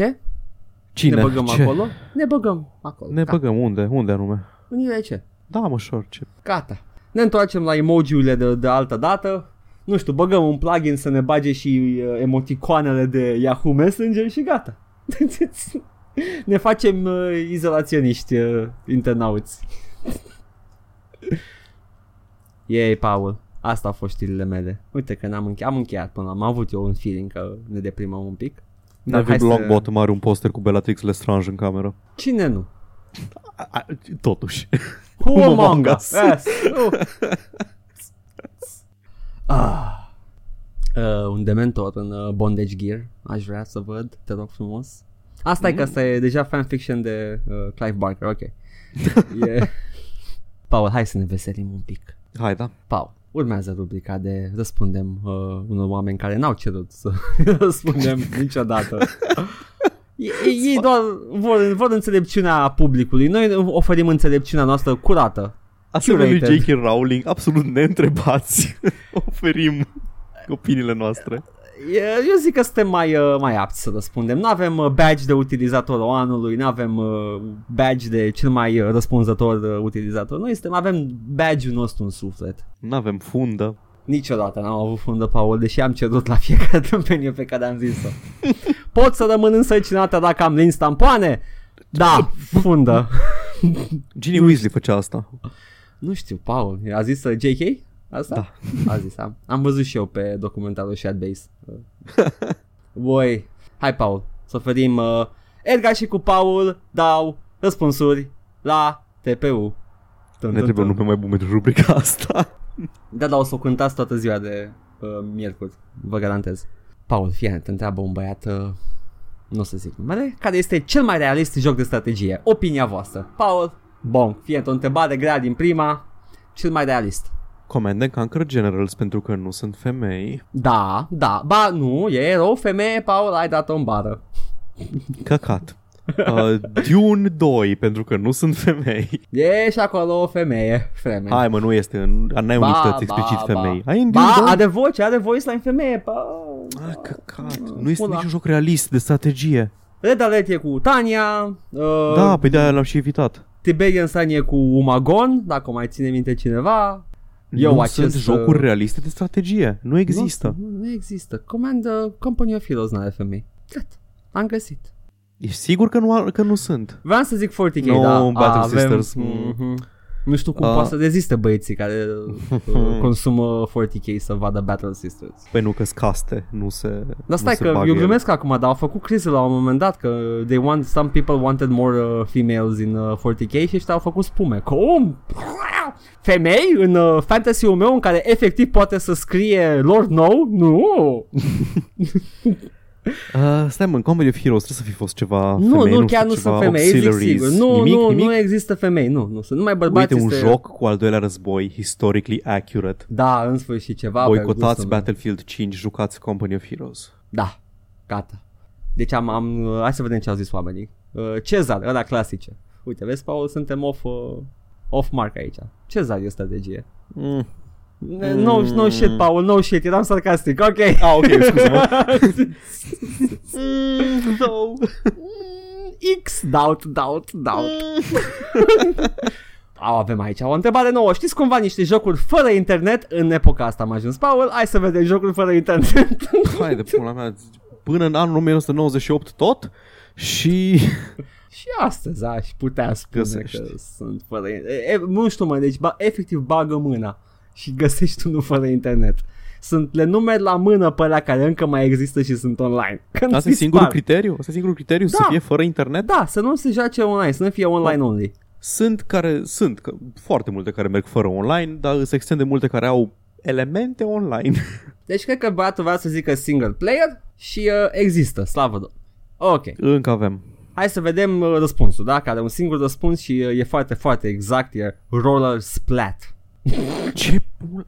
Cine? Ne băgăm Ce? acolo? Ne băgăm acolo. Ne Gata. băgăm unde? Unde anume? În IRC. Da, mă, sure, ce? Gata. Ne întoarcem la emoji-urile de, de altă dată. Nu știu, băgăm un plugin să ne bage și uh, emoticoanele de Yahoo Messenger și gata. ne facem uh, izolaționiști uh, internauți. Yay, Paul. Asta au fost știrile mele. Uite că n-am încheiat, am încheiat până am avut eu un feeling că ne deprimăm un pic. Dar David hai să- Longbottom are un poster cu Bellatrix Lestrange în cameră. Cine nu? A, a, totuși. Who, Who among among us? us? Yes. Uh. ah. Uh, un dementor în uh, Bondage Gear Aș vrea să văd, te rog frumos Asta e că asta e deja fanfiction de uh, Clive Barker, ok e... Paul, hai să ne veselim un pic Hai, da. Paul, urmează rubrica de răspundem uh, unor oameni care n-au cerut să răspundem niciodată. Ei, ei doar vor, vor înțelepciunea publicului. Noi oferim înțelepciunea noastră curată. Asemenea lui Curated. J.K. Rowling, absolut neîntrebați, oferim opiniile noastre. E- Eu zic că suntem mai, uh, mai apți să răspundem. Nu avem uh, badge de utilizator anului, nu avem uh, badge de cel mai uh, răspunzător uh, utilizator. Noi suntem, avem badge-ul nostru în suflet. Nu avem fundă. Niciodată n-am avut fundă, Paul, deși am cerut la fiecare tâmpenie pe care am zis-o. Pot să rămân însărcinată dacă am lins tampoane? Da, fundă. Ginny Weasley făcea asta. Nu știu, Paul, a zis uh, JK? Asta? Da. A zis, am, am văzut și eu pe documentarul Shadbase. Voi, hai Paul, să oferim uh, Edgar și cu Paul dau răspunsuri la TPU. Tum, Ne tum, trebuie un tum. nume mai bun pentru rubrica asta. Da, dar o să o cântați toată ziua de uh, miercuri, vă garantez. Paul, fie te întreabă un băiat, uh, nu o să zic numele, care este cel mai realist joc de strategie. Opinia voastră. Paul, bun, fie o întrebare grea din prima, cel mai realist. Command and Conquer Generals pentru că nu sunt femei. Da, da, ba nu, e erou, femeie, Paul, ai dat-o în bară. Căcat. Uh, Dune 2 pentru că nu sunt femei. E și acolo o femeie, femeie. Hai mă, nu este în, n-ai Ba, unități ba, explicit ba. femei. Ai în Dune Ba, 2? are voce, are voice line femeie, Paul. Ah, căcat. Nu este Pula. niciun joc realist de strategie. Red Alert e cu Tania, uh, Da, pe de-aia l-am și evitat. Tiberian Sun e cu Umagon, dacă o mai ține minte cineva. Eu nu acest, sunt jocuri uh, realiste de strategie. Nu există. Nu, nu există. Command uh, Company of Heroes n-are femei. Gata. Am găsit. Ești sigur că nu, că nu sunt? Vreau să zic 40k, No, da. Battle avem, Sisters. Mhm. Nu știu cum Ah. poate să reziste băieții care uh, consumă 40k să vadă Battle Sisters. Păi nu că caste, nu se Dar stai nu se că bagă eu ele. glumesc acum, dar au făcut criză la un moment dat că they want, some people wanted more uh, females in uh, 40k și ăștia au făcut spume. Cum? Femei în uh, fantasy-ul meu în care efectiv poate să scrie Lord No? Nu! Uh, stai mă, în Comedy of Heroes trebuie să fi fost ceva nu, femei, nu, chiar știu, nu ceva sunt femei, zic auxiliaries. sigur. Nu, nimic, nu, nimic? nu există femei, nu, nu sunt numai bărbați. Uite, un este... joc cu al doilea război, historically accurate. Da, în sfârșit ceva. pe Boicotați gustul meu. Battlefield 5, jucați Company of Heroes. Da, gata. Deci am, am uh, hai să vedem ce au zis oamenii. Uh, Cezar, ăla clasice. Uite, vezi, Paul, suntem off, uh, off mark aici. Cezar e strategie. Mm. No, no shit, Paul, no shit, eram sarcastic, ok. Ah, ok, scuze-mă. no. X, doubt, doubt, doubt. Au, avem aici o întrebare nouă. Știți cumva niște jocuri fără internet în epoca asta am ajuns, Paul? Hai să vedem jocuri fără internet. Hai de pula mea, până în anul 1998 tot și... Și astăzi aș putea spune Găsești. că sunt fără e, e, Nu știu mă, deci ba, efectiv bagă mâna și găsești unul fără internet. Sunt le numeri la mână pe alea care încă mai există și sunt online. Când Asta e dispar. singurul criteriu? Asta e singurul criteriu? Să Da. fie fără internet? Da, să nu se joace online, să nu fie online only. Sunt care, sunt că, foarte multe care merg fără online, dar se extinde multe care au elemente online. Deci cred că băiatul vrea să zică single player și uh, există, slavă Domnului. Ok, Încă avem. hai să vedem uh, răspunsul, da? Care are un singur răspuns și uh, e foarte, foarte exact, e Roller Splat. Ce pula...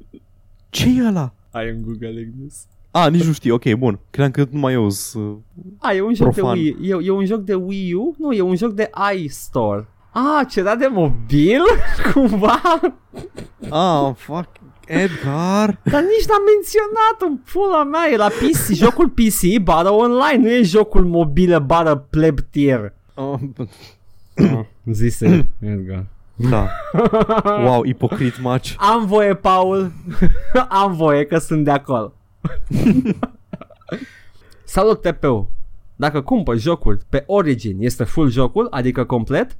ce e ăla? I am googling this. A, nici nu știu, ok, bun. Credeam că numai eu sunt... A, e un joc Profan. de Wii, e, e un joc de Wii U? Nu, e un joc de iStore. Ah, ce era de mobil? Cumva? Ah, fuck, Edgar. Dar nici n-am menționat în pula mea, e la PC, jocul PC bară online, nu e jocul mobile bară pleb tier. Oh, Zise Edgar. Da. Wow, ipocrit match. Am voie, Paul. Am voie că sunt de acolo. Salut TPU. Dacă cumpăr jocuri pe Origin, este full jocul, adică complet?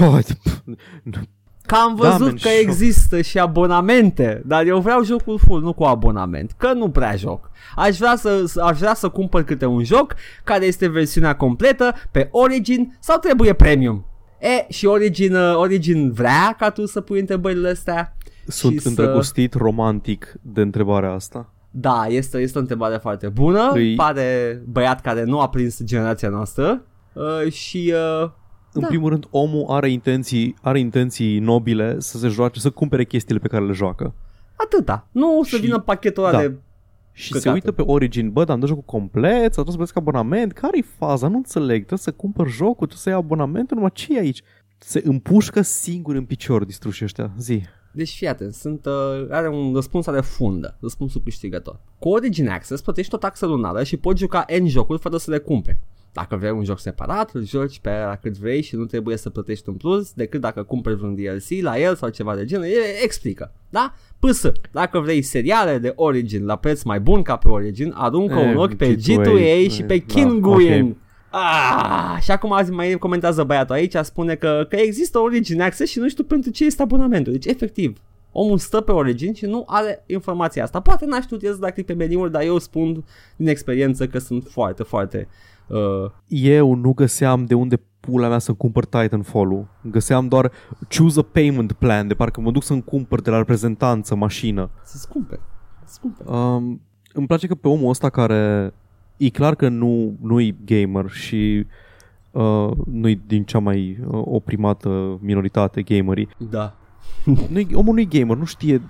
Oh, Că am Da, văzut man, că șoc. există și abonamente, dar eu vreau jocul full, nu cu abonament, că nu prea joc. Aș vrea să, aș vrea să cumpăr câte un joc care este versiunea completă pe Origin sau trebuie premium. E, și Origin, uh, Origin vrea ca tu să pui întrebările astea. Sunt și să- îndrăgostit romantic de întrebarea asta. Da, este, este o întrebare foarte bună. Îi- Pare băiat care nu a prins generația noastră. Uh, și uh, În Da. primul rând, omul are intenții, are intenții nobile să se joace, să cumpere chestiile pe care le joacă. atâta. Nu să Și- vină pachetul ăla da. de... Și Căcate. se uită pe Origin, bă, dar am dat jocul complet, sau trebuie să plătesc abonament, care-i faza? Nu înțeleg, trebuie să cumpăr jocul, trebuie să iau abonamentul, numai ce e aici? Se împușcă singur în picior distruși ăștia, zi. Deci fii atent, sunt, uh, are un răspuns are fundă, răspunsul câștigător. Cu Origin Access plătești o taxă lunară și poți juca N jocuri fără să le cumperi. Dacă vrei un joc separat, îl joci pe la cât vrei și nu trebuie să plătești un plus decât dacă cumperi vreun DLC la el sau ceva de genul. E, explică, da? PS, dacă vrei seriale de Origin la preț mai bun ca pe Origin, aruncă E, un ochi pe G2A, G2A și pe da, Kinguin. Ok. Ah, și acum azi mai comentează băiatul aici, spune că, că există Origin Access și nu știu pentru ce este abonamentul. Deci, efectiv, omul stă pe Origin și nu are informația asta. Poate n-a știut el să da click pe meniuri, dar eu spun din experiență că sunt foarte, foarte... Uh, Eu nu găseam de unde pula mea să-mi cumpăr Titanfall-ul. Găseam doar choose a payment plan, de parcă mă duc să-mi cumpăr de la reprezentanță mașină. să-ți cumperi. Să-ți cumperi. Um, îmi place că pe omul ăsta care e clar că nu, nu-i gamer și uh, nu-i din cea mai uh, oprimată minoritate gamerii. Da. Nu-i, omul nu-i gamer, nu știe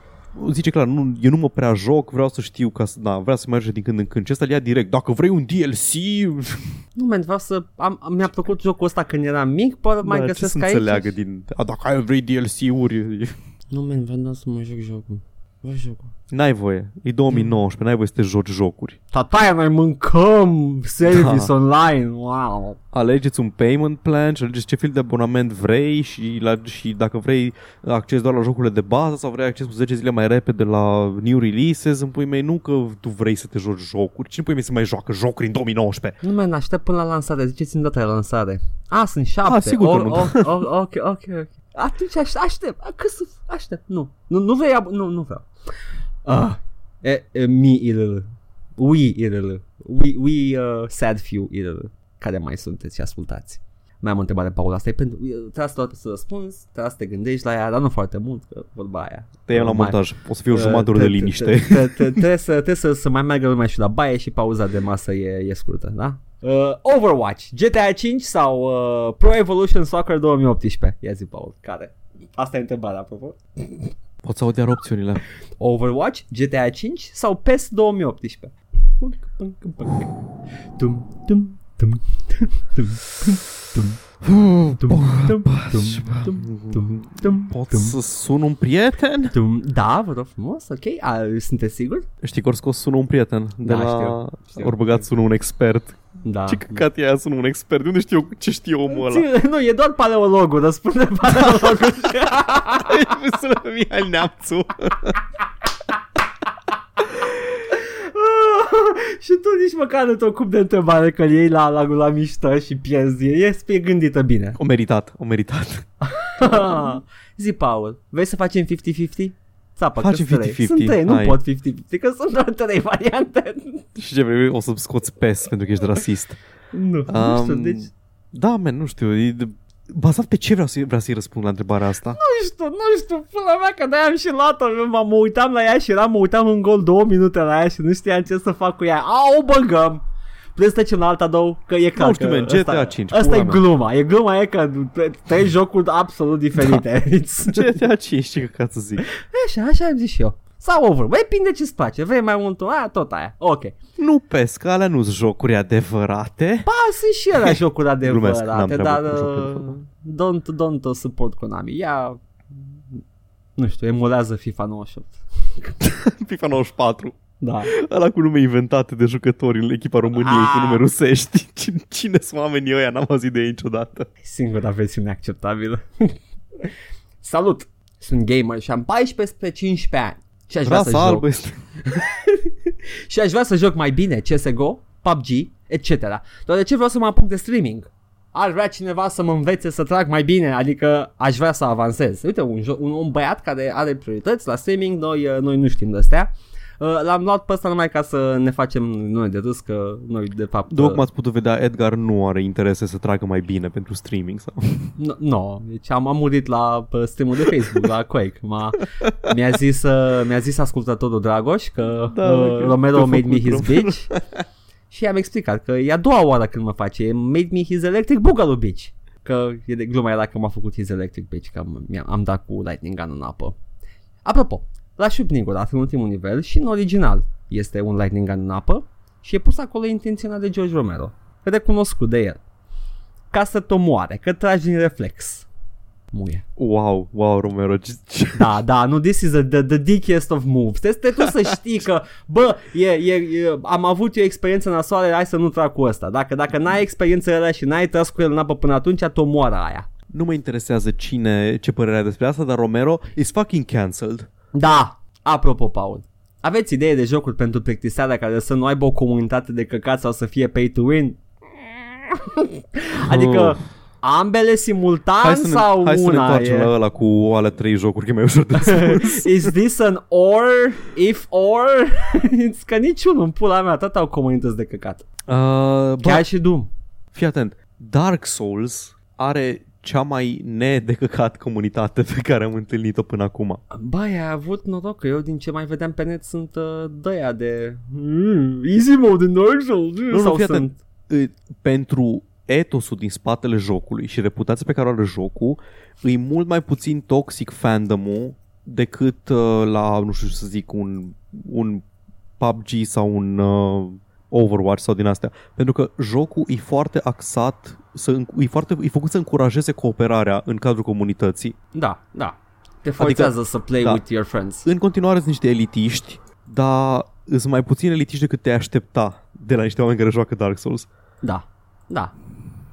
zice clar, nu, eu nu mă prea joc, vreau să știu ca să, da, vreau să merge din când în când. Ce ăsta îl ia direct. Dacă vrei un DLC, Nu, man, vreau să... Am, am- mi-a plăcut jocul ăsta când eram mic, poate mai da, ce găsesc să aici. înțeleagă din... A, dacă ai vrei DLC-uri, Nu, man, vreau doar să mă joc jocul. Vreau jocul. n-ai voie. E 2019, n-ai voie să te joci jocuri. Tataia, noi mâncăm service Da. online. Wow. alegeți un payment plan și alegeți ce fel de abonament vrei și, la, și dacă vrei acces doar la jocurile de bază sau vrei acces cu 10 zile mai repede la new releases, îmi pui mei nu că tu vrei să te joci jocuri, cine pui mei să mai joacă jocuri în 2019? Nu, man, aștept până la lansare. Ziceți-mi data de lansare. A, sunt șapte. Ah, sigur că O- nu. o- o- Ok, ok, ok. Atunci aș, aștept. A, Că să... Aștept. Nu. Nu, nu vrei... ab- Nu, nu vreau. Ah. E, e, mi IRL. We IRL. We, we uh, sad few IRL. Care mai sunteți și ascultați? Mai am o întrebare, Paul. Asta e pentru... Trebuie să, să răspunzi, trebuie să te gândești la ea, dar nu foarte mult, că vorba aia. Te iau la Mai- montaj, o să fie o Uh, jumătate de oră te- de te- liniște. te- te- te- Trebuie să, trebuie să, să mai meargă lumea și la baie și pauza de masă e, e scurtă, da? Uh, Overwatch, GTA 5 sau uh, Pro Evolution Soccer 2018? Ia zi, Paul, care? Asta e întrebarea, apropo. Poți să aud iar opțiunile. Overwatch, GTA 5 sau PES 2018? Punk, punk, punk. Tum, tum, Pot să sun un prieten? Da, vă rog frumos, ok. A, sunteți sigur? Știi că ori scos sună un prieten de da, la... Știu, știu. Ori băgat sună un expert da. Ce căcat e aia sună un expert? De unde știu ce știe omul ăla? Ține, nu, e doar paleologul, dar spune paleologul. Sună al Neamțu. și tu nici măcar nu te ocupi de întrebare că îl iei la, la, la mișto și pierzi. E, e gândită bine. O meritat, o meritat. Zi, Paul, vrei să facem 50-50? Țapă, Facem că sunt trei. 50-50, Sunt trei, nu hai. pot 50-50, că sunt doar trei variante. Și ce vrei, o să-mi scoți pes pentru că ești rasist. Nu, nu știu, Um, deci... Da, man, nu știu. E de... Bazat pe ce vreau, să, vreau să-i răspund la întrebarea asta? Nu știu, nu știu, pula mea că de-aia am și luat-o, mă, mă uitam la ea și eram, mă uitam în gol două minute la ea și nu știam ce să fac cu ea. A, o băgăm! Putem să trecem la alta două, că e clar știu, că man, GTA ăsta, 5, Asta pula e mea. gluma, e gluma e că trei jocuri absolut diferite. Da. GTA 5, ce căcat să zic. așa, așa am zis și eu. Sau over, băi, depinde ce-ți place, vrei mai mult, a, tot aia, ok. Nu pes, că alea nu-s jocuri adevărate. Ba, sunt și ele jocuri Glumesc, adevărate, n-am dar treabă cu jocuri uh, adevărate. don't, don't uh, support Konami. Ea, nu știu, emulează FIFA 98. FIFA 94. Da. Ăla cu nume inventate de jucători în echipa României Ah. cu nume rusești. Cine, cine sunt oamenii ăia? N-am auzit de ei niciodată. Singura versiune acceptabilă. Salut! Sunt gamer și am 14 spre 15 ani. Și aș vrea să Rasa joc. albă este... Și aș vrea să joc mai bine CSGO, PUBG, etc. Doar de ce vreau să mă apuc de streaming? Ar vrea cineva să mă învețe să trag mai bine, adică aș vrea să avansez. Uite, un, jo- un, un băiat care are priorități la streaming, noi, uh, noi nu știm de astea. Uh, l-am luat pe ăsta numai ca să ne facem noi de râs că noi de fapt... După cum uh, ați putut vedea, Edgar nu are interese să tragă mai bine pentru streaming. Sau... Nu, no, deci am, am murit la pe streamul de Facebook, la Quake. M-a, mi-a, zis, uh, mi-a zis ascultătorul Dragoș că Da, uh, că Romero te-a made me făcut his Romero. bitch și i-am explicat că e a doua oară când mă face made me his electric boogaloo bitch. Că e de gluma era că m-a făcut his electric bitch, că am, mi-am, am dat cu lightning gun în apă. Apropo, la Shubnigurat în ultimul nivel și în original este un lightning gun în apă și e pus acolo intenționat de George Romero. Recunoscut de el. Ca să te omoare, că tragi din reflex. Muie. Wow, wow, Romero. Ce, ce... Da, da, nu, this is a, the, the dickiest of moves. Trebuie tu să știi că, bă, e, e, e, am avut eu experiență nasoală, hai să nu trag cu ăsta. Dacă, dacă n-ai experiență ăla și n-ai tras cu el în apă până atunci, te omoară aia. Nu mă interesează cine, ce părere are despre asta, dar Romero is fucking cancelled. Da, apropo, Paul. Aveți idee de jocuri pentru plictiseală care să nu aibă o comunitate de căcat sau să fie pay to win? adică Oh. ambele simultan Hai să ne, sau hai să ne una întoarcem e? la ăla cu ale trei jocuri, că e mai ușor de spus. Is this an or? If or? It's că niciunul în pula mea, tot au comunități de căcat. uh, bă, Chiar și Doom. fii atent. Dark Souls are cea mai nedecăcat comunitate pe care am întâlnit-o până acum. Bă, ai avut noroc că eu din ce mai vedeam pe net sunt uh, dăia de mm, Easy mode in Dark Souls Nu, sau nu, fii sunt atent. Uh, Pentru etosul din spatele jocului și reputația pe care o are jocul, e mult mai puțin toxic fandomul decât uh, la, nu știu ce să zic, un, un PUBG sau un uh, Overwatch sau din astea. Pentru că jocul e foarte axat, să, e, foarte, e făcut să încurajeze cooperarea în cadrul comunității. Da, da Te forțează să play da. with your friends În continuare sunt niște elitiști, dar sunt mai puțin elitiști decât te aștepta de la niște oameni care joacă Dark Souls. Da, da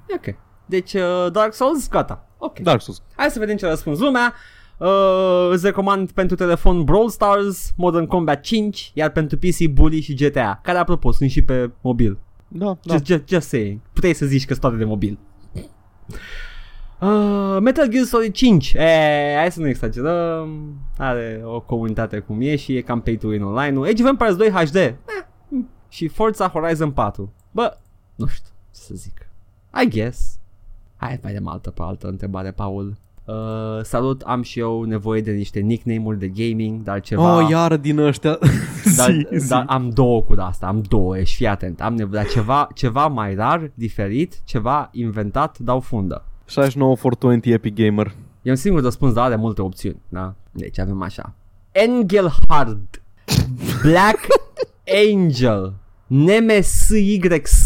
E ok Deci uh, Dark Souls, gata Ok Dark Souls. Hai să vedem ce a răspuns lumea Uh, îți recomand pentru telefon Brawl Stars, Modern Combat 5, iar pentru PC Bully și GTA, care apropo sunt și pe mobil. Da, da. Just, just, just saying. Puteai să zici că sunt toate de mobil. Uh, Metal Gear Solid 5 e, Hai să nu exagerăm Are o comunitate cum e și e cam pay to win online Age of Empires 2 HD eh, mm. Și Forza Horizon 4 Bă, nu știu ce să zic I guess Hai mai de altă pe altă întrebare, Paul uh, Salut, am și eu nevoie de niște nickname-uri de gaming Dar ceva Oh, iară din ăștia. dar, zi, zi. dar am două cu asta, am două, ești fii atent Am nevoie, dar ceva, ceva mai rar, diferit, ceva inventat, dau fundă 69 for 20 Epic Gamer. E un singur răspuns, dar are multe opțiuni, da? Deci avem așa. Engelhard, Black Angel, NMSYX,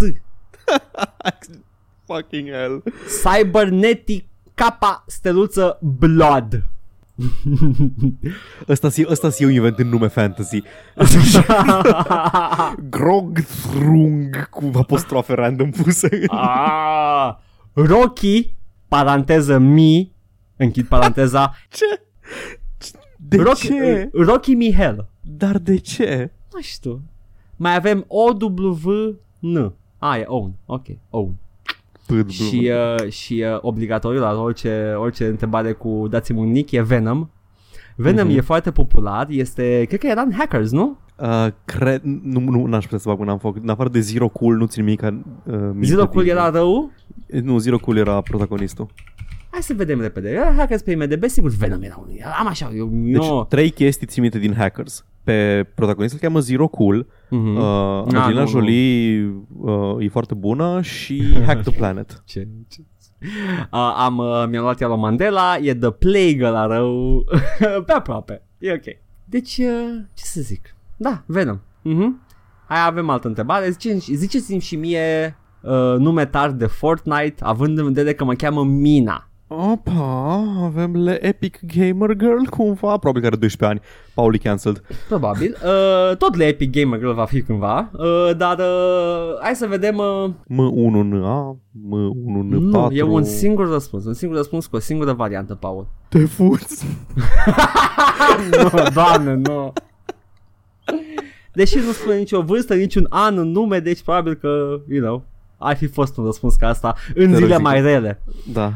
Fucking hell. Cybernetic, Kappa, steluță, Blood. Ăsta si, ăsta si eu invent în nume fantasy. Grogthrung cu apostrofe random puse. ah, Rocky, paranteză mi, închid paranteza, Ce? De Rocky, ce? Rocky Mihel. Dar de ce? Nu știu. Mai avem OWN. Ah, e own. Ok, own. Pâd, Și, uh, și uh, obligatoriu la orice, orice întrebare cu dați-mi un nick e Venom. Venom Mhm. e foarte popular, este, cred că era în Hackers, nu? Uh, cred, nu, nu, n-aș putea să bag mâna în foc. În afară de Zero Cool, nu țin nimic. Uh, minte Zero Cool din- era rău? Nu, Zero Cool era protagonistul. Hai să vedem repede. Era Hackers pe IMDB, sigur Venom era unul. Am așa, eu, Deci, no. trei chestii țin minte din Hackers. Pe protagonistul îl cheamă Zero Cool, Mhm. uh, Ah, Angelina nu, nu. Jolie uh, e foarte bună și Hack the Planet. Ce, ce? Uh, am, uh, mi-am luat iar la Mandela, e The Plague la rău, pe aproape, e ok. Deci, uh, ce să zic? Da, Venom. Uh-huh. Hai avem altă întrebare, Zice, ziceți-mi și mie uh, nume tari de Fortnite, având în vedere că mă cheamă Mina. Opa, avem le Epic Gamer Girl cumva, probabil că are 12 ani. Pauli cancelled. Probabil. Uh, tot le Epic Gamer Girl va fi cândva, uh, dar uh, hai să vedem... Uh, M1NA, M1N4. nu, e un singur răspuns, un singur răspuns cu o singură variantă, Paul. Te fuți. nu, doamne, nu. Deși nu spune nicio vârstă, niciun an în nume, deci probabil că, you know, ar fi fost un răspuns ca asta în Te zile rog, mai zic. rele. Da.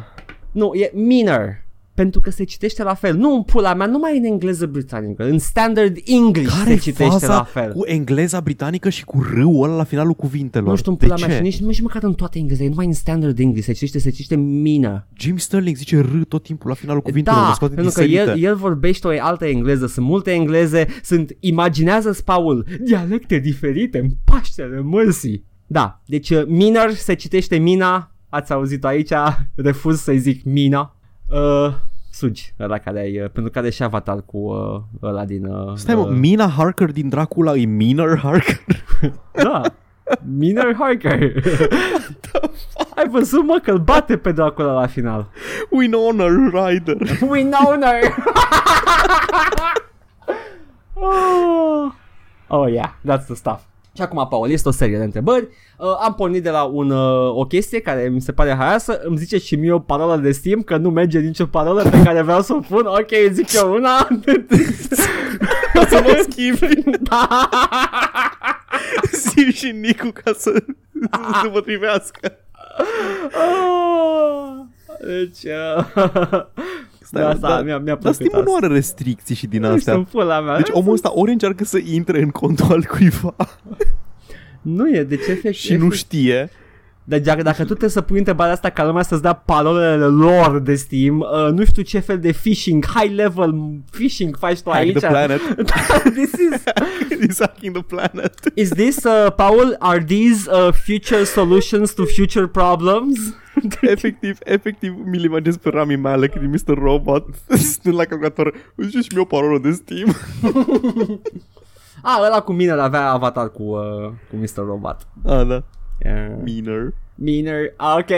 Nu, e Miner. pentru că se citește la fel. Nu în pula mea, numai în engleză britanică, în standard English Care se citește la fel. cu engleza britanică și cu râul ăla la finalul cuvintelor? Nu știu în de pula ce? mea și nici, nici măcar în toate engleze, numai în standard English se citește, se citește mină. Jim Sterling zice r tot timpul la finalul cuvintelor, Da, le scoate pentru din că el, sărite. el vorbește o altă engleză, sunt multe engleze, sunt, imaginează Paul, dialecte diferite în Paștele Măsii. Da, deci uh, Miner se citește Mina, ați auzit aici, refuz să-i zic Mina. Uh, sugi, ăla care ai, uh, pentru care e și avatar cu uh, ăla din... Uh, Stai mă, uh, Mina Harker din Dracula e Miner Harker? Da, Miner Harker. Ai văzut mă că îl bate pe Dracula la final. Winona Ryder. We know her. oh. oh yeah, that's the stuff. Și acum, Paul, este o serie de întrebări. Uh, am pornit de la un, uh, o chestie care mi se pare haioasă. Îmi zice și mie o parolă de Steam, că nu merge nicio parolă pe care vreau să o pun. Ok, zic eu una. să mă schimbi. da. Zi și Nicu ca să să se potrivească. Oh. Deci, uh, Stai, da, asta dar- mi-a, mi-a Dar plăcut Steam nu asta. are restricții și din Nu știu, în astea. pula mea. Deci omul ăsta ori încearcă să intre în contul al cuiva Nu e, deci efectiv. și nu știe. Deci dacă, dacă tu trebuie să pui întrebarea asta ca lumea să-ți dea parolele lor de Steam, uh, nu știu ce fel de phishing, high level phishing faci tu Hack aici. the planet. this is, He's hacking the planet. is this, uh, Paul, are these uh, future solutions to future problems? efectiv, efectiv mi-l imaginez pe Rami Malek din Mr. Robot stând la calculator. Îți zici mi o parolă de Steam. Ah, ăla cu mine avea avatar cu, uh, cu Mr. Robot. ah, da. Yeah. Meaner. Miner, ah, ok.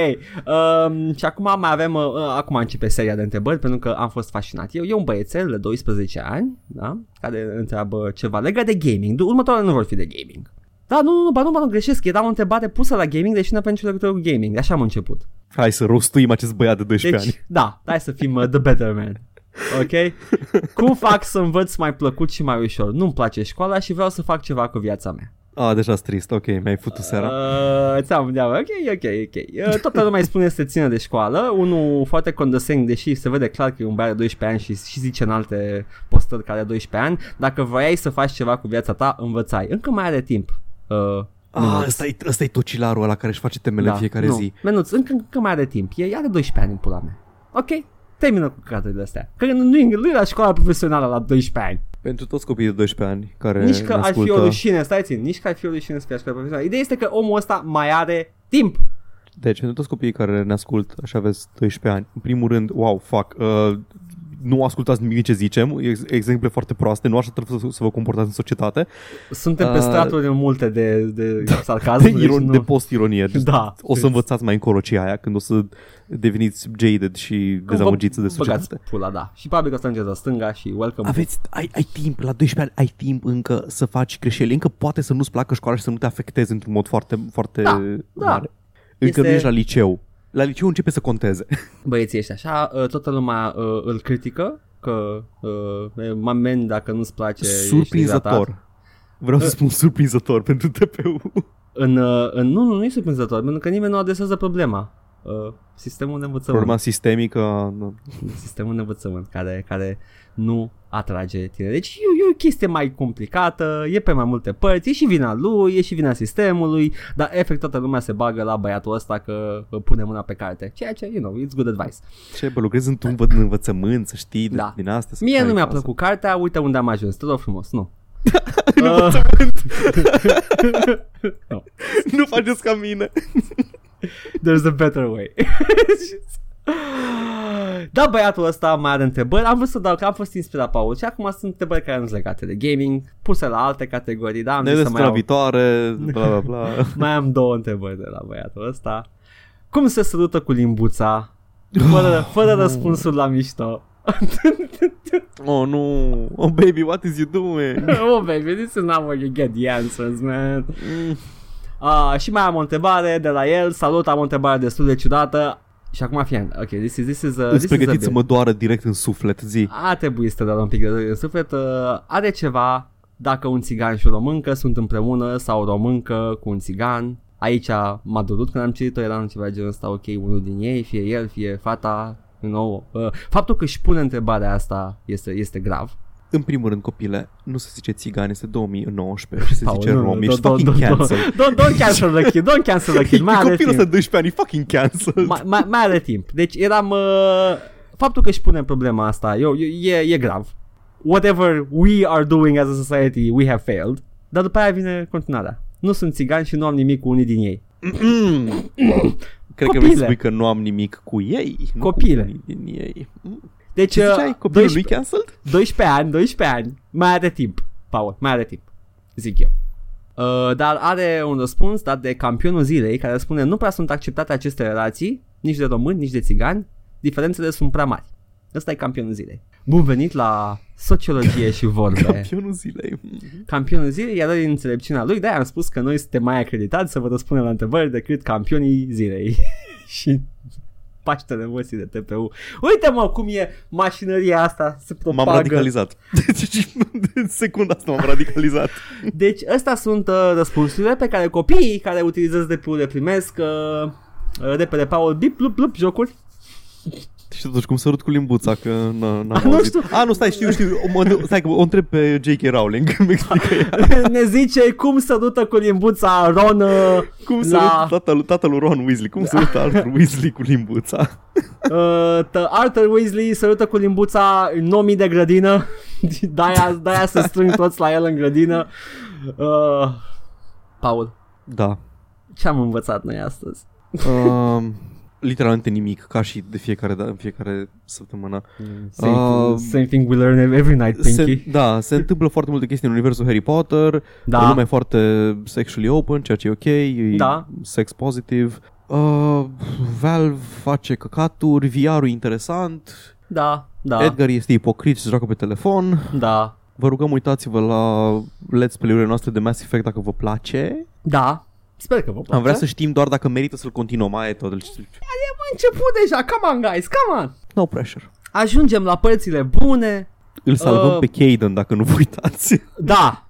Um, și acum mai avem, uh, uh, acum începe seria de întrebări pentru că am fost fascinat. Eu, e un băiețel de 12 ani, da? Care întreabă ceva legat de gaming. Următoarele nu vor fi de gaming. Da, nu, nu, nu, ba nu, ba nu, greșesc. Era o întrebare pusă la gaming, deși nu avea nicio legătură cu gaming. Așa am început. Hai să rostuim acest băiat de 12 Deci, ani. da, hai să fim uh, the better man. Ok? Cum fac să învăț mai plăcut și mai ușor? Nu-mi place școala și vreau să fac ceva cu viața mea. Ah, deja trist. Ok, mi-ai futut seara. Uh, ți-am da, ok, ok, ok. Uh, toată lumea îi spune să se țină de școală. Unul foarte condescending, deși se vede clar că e un băiat de 12 ani și, și zice în alte postări care are 12 ani, dacă voiai să faci ceva cu viața ta, învățai. Încă mai are timp. Uh, Ah, ăsta e, ăsta e tocilarul ăla care își face temele în fiecare nu. zi. Menuț, încă, încă mai are timp. E, are 12 ani în pula mea. Ok, termină cu cărțile astea. Că nu, nu, e- nu e la școala profesională la 12 ani. Pentru toți copiii de 12 ani care Nici că ne ar fi ascultă. o rușine, stai țin, nici că ar fi o rușine să fie școala profesională. Ideea este că omul ăsta mai are timp. Deci, pentru toți copiii care ne ascultă și aveți 12 ani, în primul rând, wow, fuck, uh, nu ascultați nimic ce zicem, ex- exemple foarte proaste, nu așa trebuie să, să vă comportați în societate, Suntem pe Uh, straturi multe de, de sarcasm. de, deci iron, nu- de post-ironie. Da. O să învățați mai încolo ce e aia, când o să deveniți jaded și Când dezamăgiți vă de băgați societate. pula, da. Și probabil că o să ajungeți la stânga și welcome. Aveți, ai, ai timp, la 12 ani ai timp încă să faci greșeli, încă poate să nu-ți placă școala și să nu te afecteze într-un mod foarte, foarte Da, da. mare. Încă Este- nu ești la liceu. La liceu începe să conteze. Băieții ăștia așa, uh, toată lumea uh, îl critică că uh, mă men dacă nu-ți place ești exatat. Surprinzător. Vreau să spun surprinzător pentru TPU. În, uh, în, nu, nu, nu e surprinzător, pentru că nimeni nu adresează problema. Uh, sistemul de învățământ. Problema sistemică... nu. Sistemul de învățământ care, care nu atrage tine. Deci e, e o chestie mai complicată, e pe mai multe părți, e și vina lui, e și vina sistemului, dar efect toată lumea se bagă la băiatul ăsta că pune mâna pe carte. Ceea ce, you know, it's good advice. Ce, bă, lucrezi într-un învăț- învățământ, să știi, Da. da. din astea. să Mie ai nu mi-a acasă. plăcut cartea, uite unde am ajuns, te rog frumos, nu. În Uh, învățământ. no. nu faceți ca mine. There's a better way. da, băiatul ăsta mai are întrebări. Am vrut să dau că am fost inspirat, Paul, și acum sunt întrebări care nu sunt legate de gaming, puse la alte categorii, da? Am Ne zis să la mai, au, viitoare, bla bla bla. mai am două întrebări de la băiatul ăsta. Cum se sărută cu limbuța? Fără, fără răspunsul la mișto. Oh, nu. Oh, baby, what is you doing? oh, baby, this is not where you get the answers, man. Mm. Uh, și mai am o întrebare de la el. Salut, am o întrebare destul de ciudată. Și acum fie, ok, this is, this is, uh, Îți this is a pregătiți să bit. mă doară direct în suflet, zi. A trebuit să te dau un pic de în suflet. Uh, are ceva dacă un țigan și o româncă sunt împreună sau o româncă cu un țigan. Aici m-a durut când am citit-o, era ceva genul ăsta, ok, unul din ei, fie el, fie fata, You know? Uh, faptul că își pune întrebarea asta este, este grav. În primul rând, copile, nu se zice țigani, este 2019 și se Paul, zice nu, romi. don't- Ești don't- fucking don't- cancel. Don't, don't cancel the kid, don't cancel the kid, mai are Copilul ăsta timp. de 12 ani, e fucking cancel. Mai, mai, mai are timp. Deci eram... Uh, faptul că își pune problema asta eu, eu, e, e grav. Whatever we are doing as a society, we have failed. Dar după aia vine continuarea. Nu sunt țigani și nu am nimic cu unii din ei. Cred că Copile. vrei să spui că nu am nimic cu ei. Nu Copile. Cu unii din ei. Mm. Deci, Ce uh, ziceai? Copilul 12 lui cancelled? 12 ani, 12 ani, mai are timp, Paul, mai are timp, zic eu. Uh, dar are un răspuns dat de campionul zilei care spune nu prea sunt acceptate aceste relații, nici de români, nici de țigani, diferențele sunt prea mari. Ăsta e campionul zilei. Bun venit la sociologie și vorbe. Campionul zilei. Mm. campionul zilei, iar în înțelepciunea lui, de am spus că noi suntem mai acreditați să vă răspundem la întrebări decât campionii zilei. și Paștele văsii de TPU. Uite mă cum e mașinăria asta se propagă. M-am radicalizat. Deci, în secunda asta m-am radicalizat. Deci astea sunt uh, răspunsurile pe care copiii care utilizează DPU le primesc uh, uh, repede, Paul, bip, blup, blup, jocuri. Și totuși cum sărut cu limbuța că n- n-am Ah, nu auzit. știu. A, nu, stai, știu, știu. O, mă, stai că o întreb pe J.K. Rowling. Mi explică ea. ne zice cum sărută cu limbuța Ron uh, Cum La- sărut tatăl, tatăl lui Ron Weasley. Cum sărut Arthur Weasley cu limbuța. uh, tă- Arthur Weasley sărută cu limbuța nomii de grădină de-aia, de-aia se strâng toți la el în grădină uh, Paul, Da. ce am învățat noi astăzi? Um, literalmente nimic, ca și de fiecare, da, în fiecare săptămână. Same, Uh, same thing we learn every night, Pinky Se, da, se întâmplă foarte multe chestii în universul Harry Potter. Da. Lumea e foarte sexually open, ceea ce e ok. E Da. Sex positive. Uh, Valve face căcaturi, VR-ul e interesant. Da, da, Edgar este ipocrit și se joacă pe telefon. da, Vă rugăm uitați-vă la let's play-urile noastre de Mass Effect dacă vă place. da Sper că vă place Am vrea să știm doar dacă merită să-l continuăm, aia e tot. Am început deja, come on guys, come on No pressure. Ajungem la părțile bune Îl salvăm Uh. pe Caden dacă nu vă uitați. Da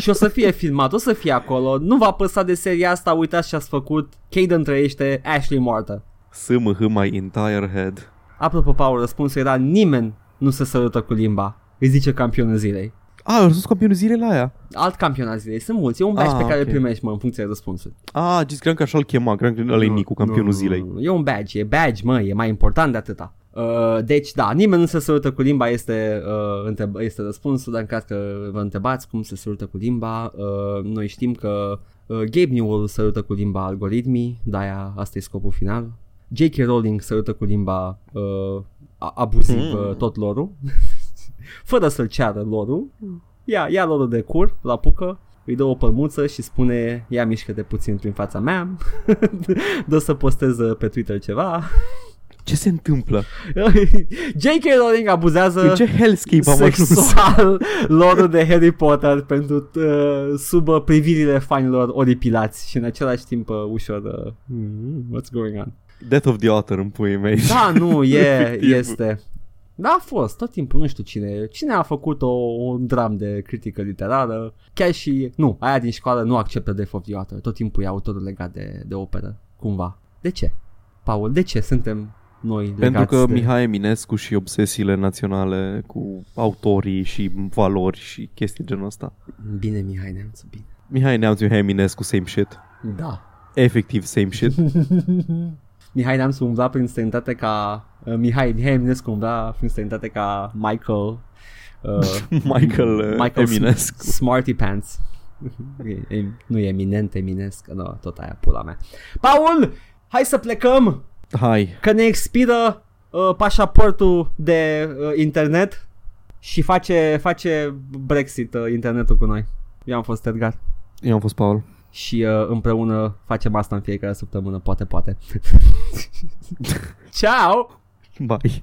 Și o să fie filmat, o să fie acolo Nu va păsa de seria asta, uitați ce ați făcut Caden trăiește, Ashley moartă SMH my entire head. Apropo, Paul, răspunsul era nimeni nu se sărută cu limba Îi zice campionul zilei A, a ajuns campionul zilei la aia. Alt campion al zilei, sunt mulți, e un badge Ah, pe care ok. îl primești mă în funcție de răspunsuri A, zis, cream că așa îl chema, cream că ăla e Nu, Nicu, campionul nu, zilei. nu, nu. E un badge, e badge, mă, e mai important de atâta. Uh, deci, da, nimeni nu se sărută cu limba este, uh, întreb- este răspunsul, dar în caz că vă întrebați cum se sărută cu limba, uh, noi știm că uh, Gabe Newell sărută cu limba algoritmii, de-aia asta e scopul final. J.K. Rowling sărută cu limba uh, a- abuziv Mm. uh, tot lorul, fără să-l ceară lorul. Ia, ia lorul de cur, la pucă, îi dă o pălmuță și spune ia mișcă de puțin prin fața mea dă să postez pe Twitter ceva Ce se întâmplă? J.K. Rowling abuzează În ce hellscape am ajuns? sexual lorul de Harry Potter pentru uh, sub uh, privirile fanilor oripilați și în același timp uh, ușor uh, hmm, what's going on Death of the Author în puii mei. da, nu, e, Efectiv. este da, a fost, tot timpul, nu știu cine Cine a făcut o, un dram de critică literară Chiar și, nu, aia din școală nu acceptă Death of the Author Tot timpul e autorul legat de, de operă, cumva De ce? Paul, de ce suntem noi legați Pentru că de... Mihai Eminescu și obsesiile naționale cu autorii și valori și chestii genul ăsta. Bine, Mihai Neamțu, bine Mihai Neamțu, Mihai Eminescu, same shit. Da Efectiv same shit. Mihai Neamțu umbla prin străinătate ca uh, Mihai, Mihai Eminescu umbla prin străinătate ca Michael uh, Michael, uh, Michael Eminescu. Sm- Smarty Pants E- e- Nu e eminent, eminesc no, Tot aia pula mea Paul, hai să plecăm Hai. Că ne expiră uh, pașaportul de uh, internet Și face, face Brexit uh, internetul cu noi Eu am fost Edgar Eu am fost Paul. și uh, împreună facem asta în fiecare săptămână, poate, poate. Ciao! 妈呀